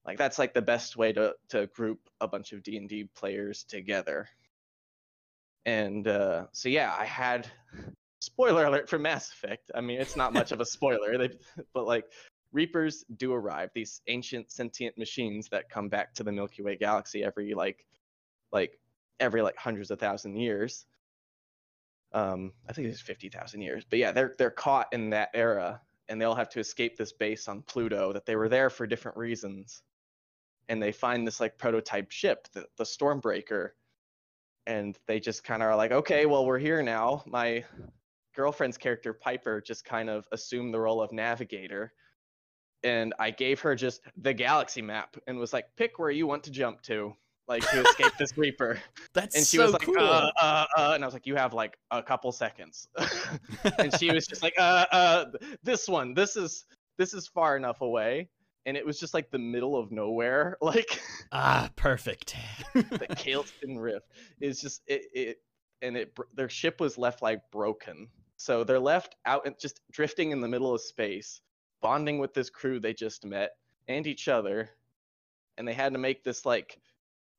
like that's like the best way to to group a bunch of d&d players together and uh so yeah i had spoiler alert for mass effect i mean it's not much of a spoiler they but like reapers do arrive these ancient sentient machines that come back to the milky way galaxy every like like every like hundreds of thousand years um i think it's 50,000 years but yeah they're they're caught in that era and they'll have to escape this base on Pluto that they were there for different reasons. And they find this like prototype ship, the, the Stormbreaker. And they just kind of are like, okay, well, we're here now. My girlfriend's character, Piper, just kind of assumed the role of navigator. And I gave her just the galaxy map and was like, pick where you want to jump to, like to escape this Reaper. [laughs] That's And she so was like, cool. uh, uh, uh, and I was like, you have like a couple seconds. [laughs] and she was just [laughs] like, uh, uh, this one, this is this is far enough away, and it was just like the middle of nowhere, like ah, perfect. the Kaelston Rift is just it, it, and it their ship was left like broken, so they're left out and just drifting in the middle of space, bonding with this crew they just met and each other, and they had to make this like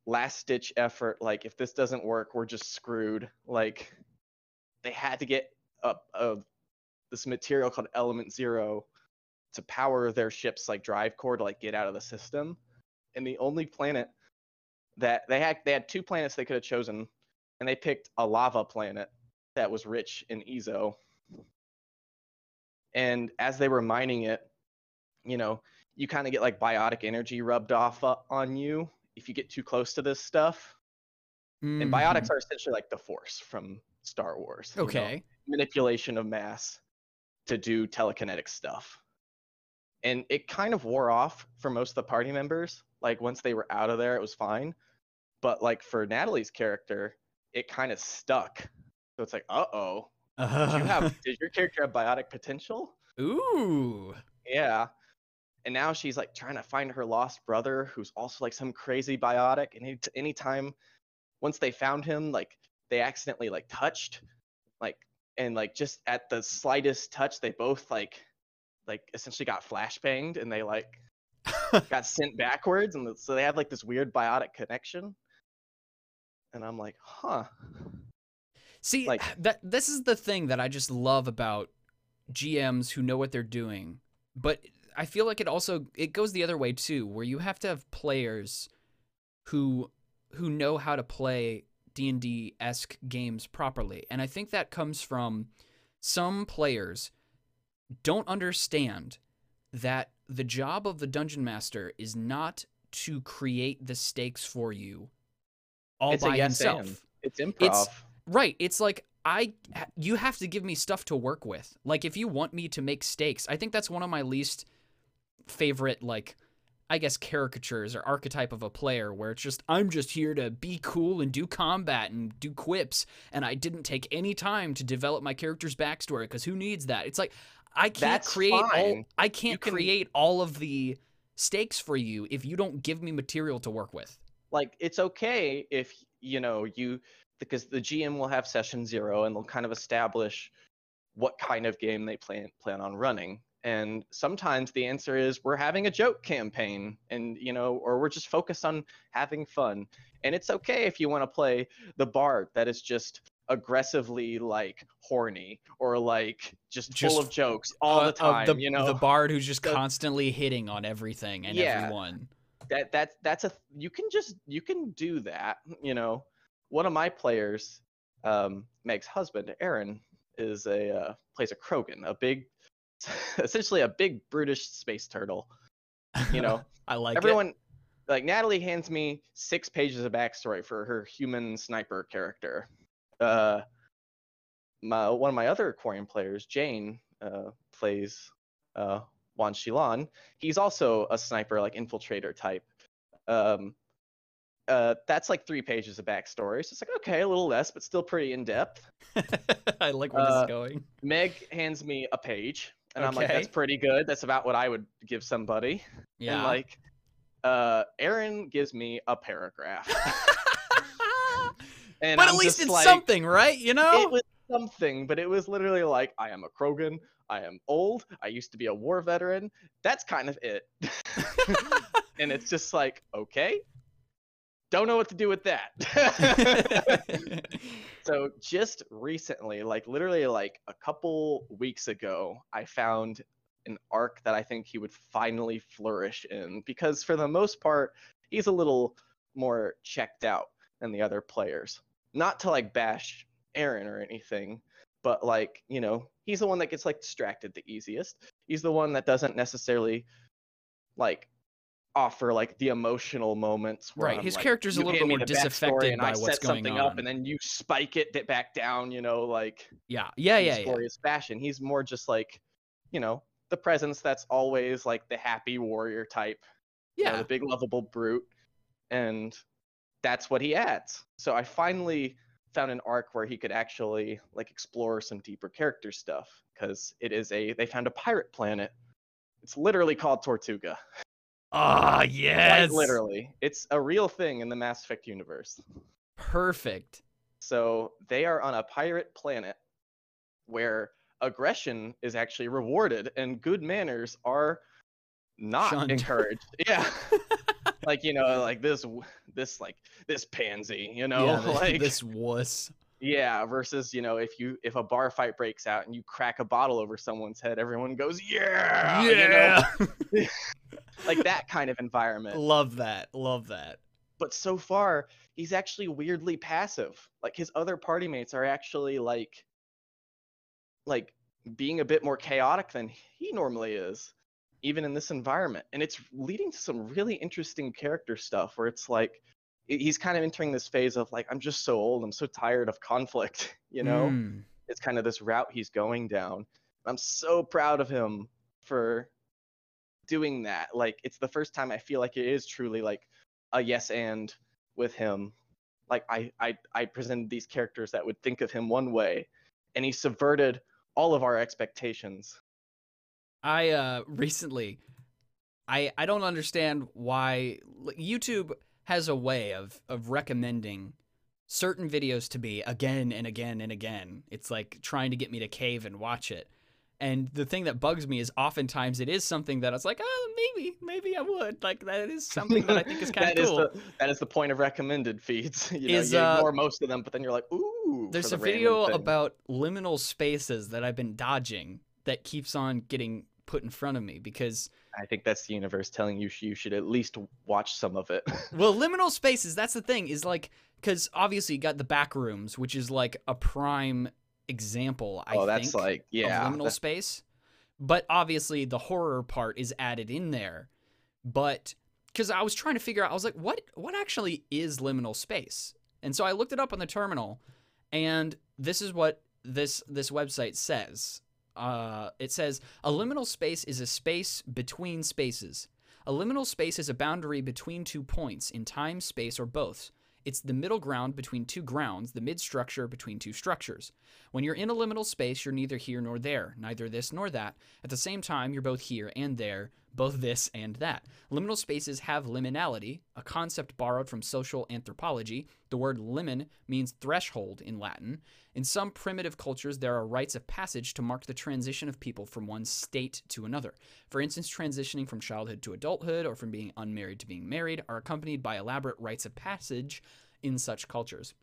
last ditch effort, like if this doesn't work, we're just screwed, like they had to get up uh, this material called element zero to power their ship's like drive core to like get out of the system. And the only planet that they had they had two planets they could have chosen and they picked a lava planet that was rich in eezo and as they were mining it you know you kind of get like biotic energy rubbed off uh, on you if you get too close to this stuff and Mhm. biotics are essentially like the force from star wars you know? Okay. manipulation of mass to do telekinetic stuff. And it kind of wore off for most of the party members. Like once they were out of there, it was fine. But like for Natalie's character, it kind of stuck. So it's like, uh oh, did you have [laughs] did your character have biotic potential? Ooh. Yeah. And now she's like trying to find her lost brother, who's also like some crazy biotic. And any anytime, once they found him, like they accidentally like touched, like and like just at the slightest touch, they both like, like essentially got flashbanged, and they like [laughs] got sent backwards, and so they have like this weird biotic connection. And I'm like, huh. See, Like- [sighs] that this is the thing that I just love about GMs who know what they're doing. But I feel like it also it goes the other way too, where you have to have players who who know how to play D&D esque games properly. And I think that comes from some players don't understand that the job of the dungeon master is not to create the stakes for you all It's by yes himself. and. It's improv. Right. It's like I you have to give me stuff to work with. Like if you want me to make stakes, I think that's one of my least favorite like I guess caricatures or archetype of a player where it's just I'm just here to be cool and do combat and do quips and I didn't take any time to develop my character's backstory because who needs that? It's like I can't That's create all. I can't can- create all of the stakes for you if you don't give me material to work with. like it's okay if you know you because the GM will have session zero and they'll kind of establish what kind of game they plan plan on running. And sometimes the answer is we're having a joke campaign and you know or we're just focused on having fun. And it's okay if you want to play the bard that is just aggressively like horny or like just, Just full of jokes all Uh, the time, the, you know. the bard who's just The- constantly hitting on everything and Yeah. everyone. that that that's a you can just you can do that you know one of my players um meg's husband aaron is a uh, plays a krogan a big [laughs] essentially a big brutish space turtle you know [laughs] I like it. everyone like natalie hands me six pages of backstory for her human sniper character uh my one of my other aquarium players jane uh plays uh Wan Shilan. He's also a sniper, like infiltrator type. Um, uh, that's like three pages of backstory. So it's like okay, a little less, but still pretty in depth. [laughs] I like where this Uh, is going. Meg hands me a page, and I'm like, that's pretty good. That's about what I would give somebody. Yeah. And like, uh, Aaron gives me a paragraph, [laughs] and but at I'm least it's like, something, right? You know? It was something, but it was literally like, I am a Krogan. I am old. I used to be a war veteran. That's kind of it. [laughs] and it's just like, okay, don't know what to do with that. [laughs] [laughs] so just recently, like literally like a couple weeks ago, I found an arc that I think he would finally flourish in because for the most part, he's a little more checked out than the other players. Not to like bash Aaron or anything, but like, you know, he's the one that gets like distracted the easiest. He's the one that doesn't necessarily like offer like the emotional moments where Right, I'm his like, character's a little bit more disaffected and by I what's set going something up on. and then you spike it d- back down, you know, like yeah, yeah, in yeah, this yeah. glorious fashion. He's more just like, you know, the presence that's always like the happy warrior type, you know, Yeah, the big lovable brute, and that's what he adds. So I finally found an arc where he could actually like explore some deeper character stuff because it is a they found a pirate planet. It's literally called Tortuga. [laughs] Ah, Quite yes. literally, it's a real thing in the Mass Effect universe. Perfect. So they are on a pirate planet where aggression is actually rewarded and good manners are not Shunned. encouraged. [laughs] Yeah. like you know like this this like this pansy, you know, yeah, [laughs] [laughs] like this wuss. yeah, versus, you know, if you if a bar fight breaks out and you crack a bottle over someone's head, everyone goes, "Yeah!" you know? Like that kind of environment. Love that. Love that. but so far he's actually weirdly passive like his other party mates are actually like like being a bit more chaotic than he normally is even in this environment and it's leading to some really interesting character stuff where it's like he's kind of entering this phase of like i'm just so old i'm so tired of conflict [laughs] you know Mm. it's kind of this route he's going down i'm so proud of him for doing that like it's the first time i feel like it is truly like a yes and with him like i i, I presented these characters that would think of him one way and he subverted all of our expectations I uh recently I I don't understand why YouTube has a way of of recommending certain videos to me again and again and again. It's like trying to get me to cave and watch it. And the thing that bugs me is oftentimes it is something that I was like, oh, maybe, maybe I would. Like that is something that I think is [laughs] kind of is cool. the that is the point of recommended feeds [laughs] you know Is, you uh, ignore most of them but then you're like ooh There's the a video about liminal spaces that I've been dodging that keeps on getting put in front of me because i think that's the universe telling you you should at least watch some of it [laughs] well liminal spaces that's the thing is like because obviously you got the back rooms which is like a prime example i oh that's think like yeah of liminal that's- space. But obviously the horror part is added in there. But because i was trying to figure out i was like what what actually is liminal space? And so i looked it up on the terminal and this is what this this website says. Uh, it says a liminal space is a space between spaces. A liminal space is a boundary between two points in time, space, or both. It's the middle ground between two grounds, the mid structure between two structures. When you're in a liminal space, you're neither here nor there, neither this nor that. At the same time, you're both here and there, both this and that. Liminal spaces have liminality, a concept borrowed from social anthropology. The word limen means threshold in Latin. In some primitive cultures, there are rites of passage to mark the transition of people from one state to another. For instance, transitioning from childhood to adulthood or from being unmarried to being married are accompanied by elaborate rites of passage in such cultures.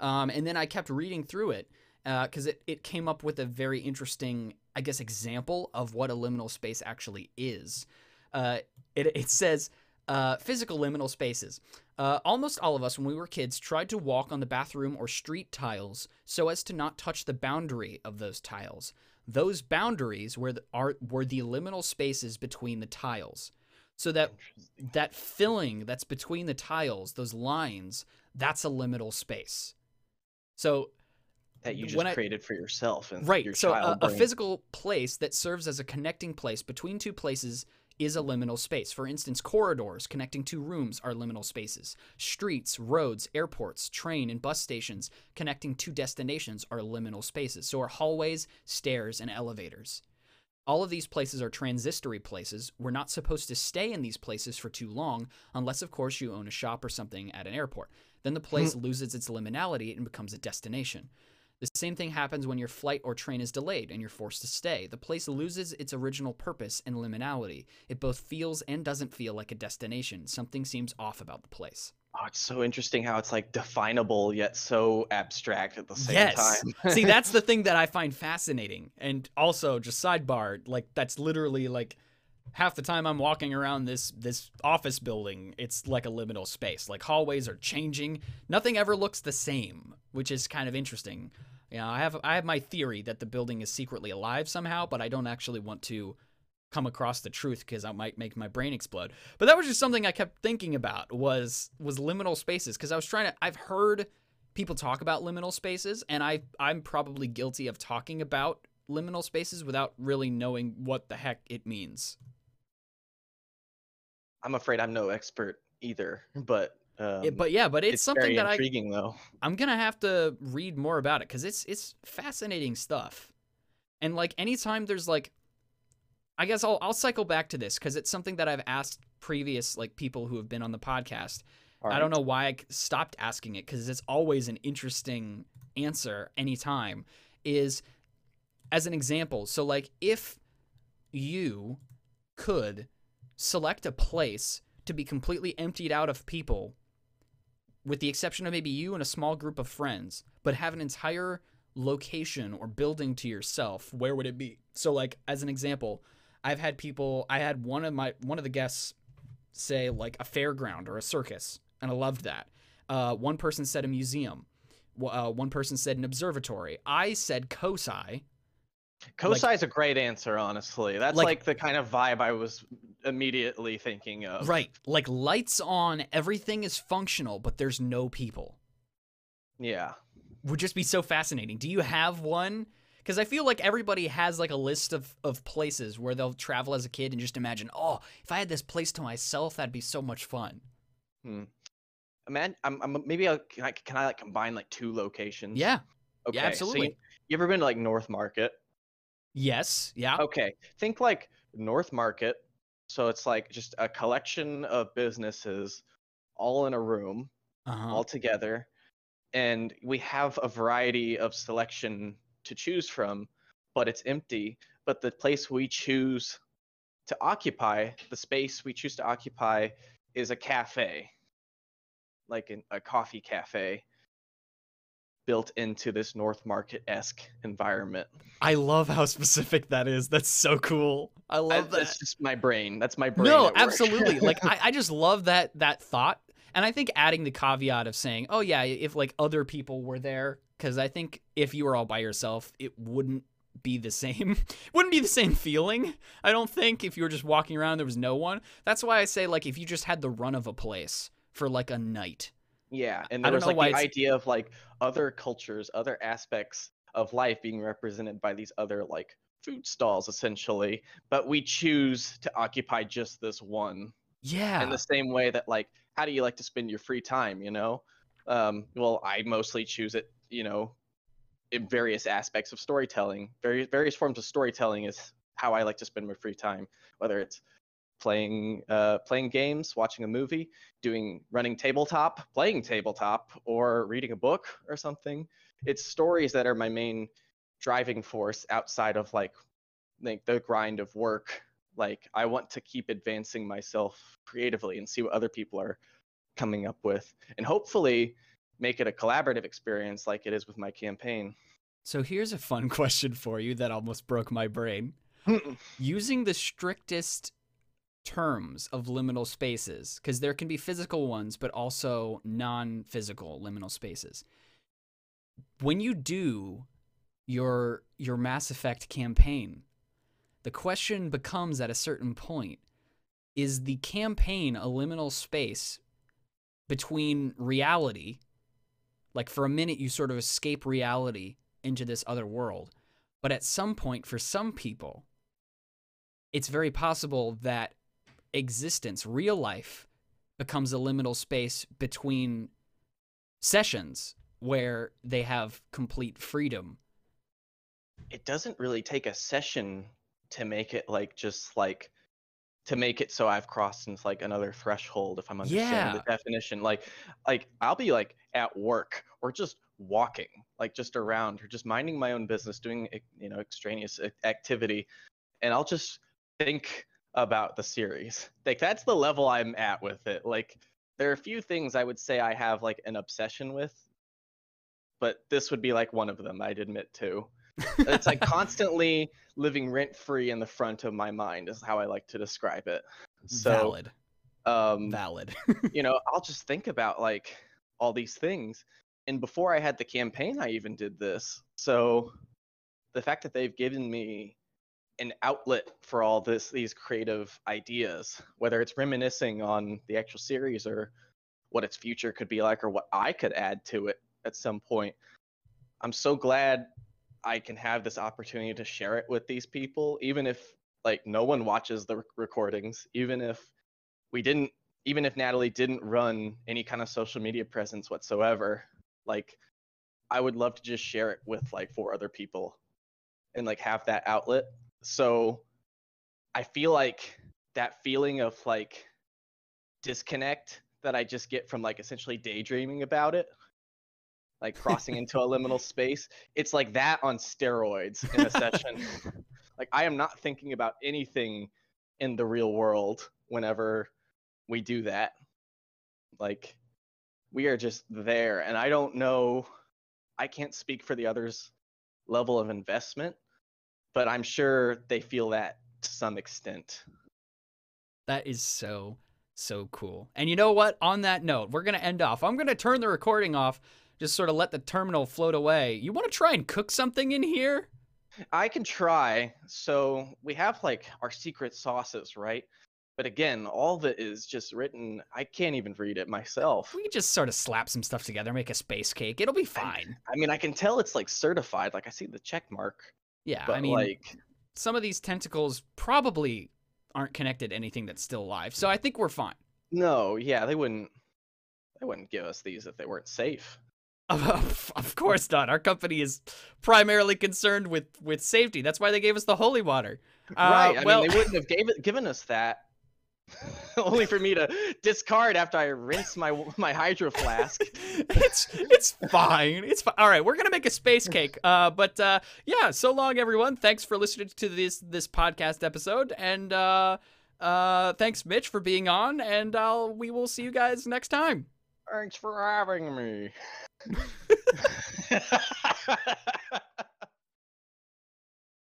Um, and then I kept reading through it because uh, it, it came up with a very interesting, I guess, example of what a liminal space actually is. Uh, it, it says uh, physical liminal spaces. Uh, almost all of us, when we were kids, tried to walk on the bathroom or street tiles so as to not touch the boundary of those tiles. Those boundaries were the, are, were the liminal spaces between the tiles. So that that filling that's between the tiles, those lines, that's a liminal space. So that you just created for yourself and right. Your so a, a, physical place that serves as a connecting place between two places is a liminal space. For instance, corridors connecting two rooms are liminal spaces. Streets, roads, airports, train and bus stations connecting two destinations are liminal spaces. So are hallways, stairs, and elevators. All of these places are transitory places. We're not supposed to stay in these places for too long, unless, of course, you own a shop or something at an airport. Then the hmm. place loses its liminality and becomes a destination. The same thing happens when your flight or train is delayed and you're forced to stay. The place loses its original purpose and liminality. It both feels and doesn't feel like a destination. Something seems off about the place. Oh, it's so interesting how it's like definable yet so abstract at the same yes. time. [laughs] See, that's the [laughs] thing that I find fascinating. And also, just sidebar, like that's literally like half the time I'm walking around this this office building, it's like a liminal space. Like hallways are changing. Nothing ever looks the same, which is kind of interesting. You know, I have I have my theory that the building is secretly alive somehow, but I don't actually want to come across the truth because I might make my brain explode. But that was just something I kept thinking about was was liminal spaces because I was trying to I've heard people talk about liminal spaces and I I'm probably guilty of talking about liminal spaces without really knowing what the heck it means. I'm afraid I'm no expert either, but um, yeah, but yeah, but it's, it's something that intriguing, I though. I'm gonna have to read more about it because it's it's fascinating stuff. And like anytime there's like, I guess I'll I'll cycle back to this because it's something that I've asked previous like people who have been on the podcast. Right. I don't know why I stopped asking it because it's always an interesting answer anytime. Is as an example, so like if you could select a place to be completely emptied out of people with the exception of maybe you and a small group of friends, but have an entire location or building to yourself, where would it be? So like as an example, I've had people I had one of my one of the guests say like a fairground or a circus, and I loved that. Uh, one person said a museum. Uh, one person said an observatory. I said COSI, COSI like, is a great answer, honestly. That's like, like, the kind of vibe I was immediately thinking of. Right. Like lights on, everything is functional, but there's no people. Yeah. Would just be so fascinating. Do you have one? Because I feel like everybody has like a list of, of places where they'll travel as a kid and just imagine, oh, if I had this place to myself, that'd be so much fun. Hmm. Man, I'm, I'm maybe I'll, can I can I like combine like two locations? Yeah. Okay. Yeah, absolutely. So you, you ever been to like North Market? Yes. Yeah. Okay. Think like North Market. So it's like just a collection of businesses all in a room, uh-huh. all together. And we have a variety of selection to choose from, but it's empty. But the place we choose to occupy, the space we choose to occupy, is a cafe, like an, a coffee cafe built into this North Market esque environment. I love how specific that is. That's so cool. I love I, that. That's just my brain. That's my brain. No, absolutely. like [laughs] I, I just love that that thought. And I think adding the caveat of saying, oh yeah, if like other people were there, because I think if you were all by yourself, it wouldn't be the same. [laughs] wouldn't be the same feeling. I don't think if you were just walking around there was no one. That's why I say like if you just had the run of a place for like a night yeah, and there was like the idea of like other cultures, other aspects of life being represented by these other like food stalls essentially, but we choose to occupy just this one. Yeah. In the same way that like, how do you like to spend your free time? You know, um, well, I mostly choose it. You know, in various aspects of storytelling. Various various forms of storytelling is how I like to spend my free time. Whether it's playing uh, playing games, watching a movie, doing running tabletop, playing tabletop, or reading a book or something. It's stories that are my main driving force outside of like like the grind of work. Like I want to keep advancing myself creatively and see what other people are coming up with, and hopefully make it a collaborative experience like it is with my campaign. So here's a fun [laughs] question for you that almost broke my brain. [laughs] Using the strictest terms of liminal spaces, because there can be physical ones, but also non physical liminal spaces. When you do your your Mass Effect campaign, the question becomes at a certain point is the campaign a liminal space between reality like for a minute you sort of escape reality into this other world but at some point for some people it's very possible that existence real life becomes a liminal space between sessions where they have complete freedom it doesn't really take a session to make it like just like to make it so I've crossed into like another threshold if I'm understanding Yeah. the definition. Like like I'll be like at work or just walking, like just around or just minding my own business, doing you know extraneous activity, and I'll just think about the series. Like that's the level I'm at with it. Like there are a few things I would say I have like an obsession with, but this would be like one of them. I'd admit to it's like [laughs] constantly living rent free in the front of my mind is how I like to describe it. So valid um valid [laughs] you know, I'll just think about like all these things. And before I had the campaign, I even did this. So the fact that they've given me an outlet for all this these creative ideas, whether it's reminiscing on the actual series or what its future could be like or what I could add to it at some point. I'm so glad I can have this opportunity to share it with these people even if like no one watches the recordings, even if we didn't even if Natalie didn't run any kind of social media presence whatsoever, like I would love to just share it with like four other people and like have that outlet. So I feel like that feeling of like disconnect that I just get from like essentially daydreaming about it, like crossing into a liminal [laughs] space, it's like that on steroids in a session. [laughs] like I am not thinking about anything in the real world whenever we do that. Like we are just there and I don't know I can't speak for the others level of investment, but I'm sure they feel that to some extent. That is so, so cool. And you know what? On that note, we're going to end off. I'm going to turn the recording off, just sort of let the terminal float away. You want to try and cook something in here? I can try. So we have like our secret sauces, right? But again, all of it is just written. I can't even read it myself. We just sort of slap some stuff together, make a space cake. It'll be fine. I mean, I can tell it's like certified. Like I see the check mark, Yeah, but I mean, like some of these tentacles probably aren't connected to anything that's still alive. So I think we're fine. no, yeah, they wouldn't. They wouldn't give us these if they weren't safe. [laughs] Of, course not. Our company is primarily concerned with with safety. That's why they gave us the holy water. Uh, right. I well, mean, they wouldn't have gave it, given us that. [laughs] [laughs] Only for me to discard after I rinse my my hydro flask. [laughs] it's it's fine. It's fine. All right, we're gonna make a space cake. Uh, but uh, yeah. So long, everyone. Thanks for listening to this this podcast episode, and uh, uh, thanks, Mitch, for being on. And I'll we will see you guys next time. Thanks for having me.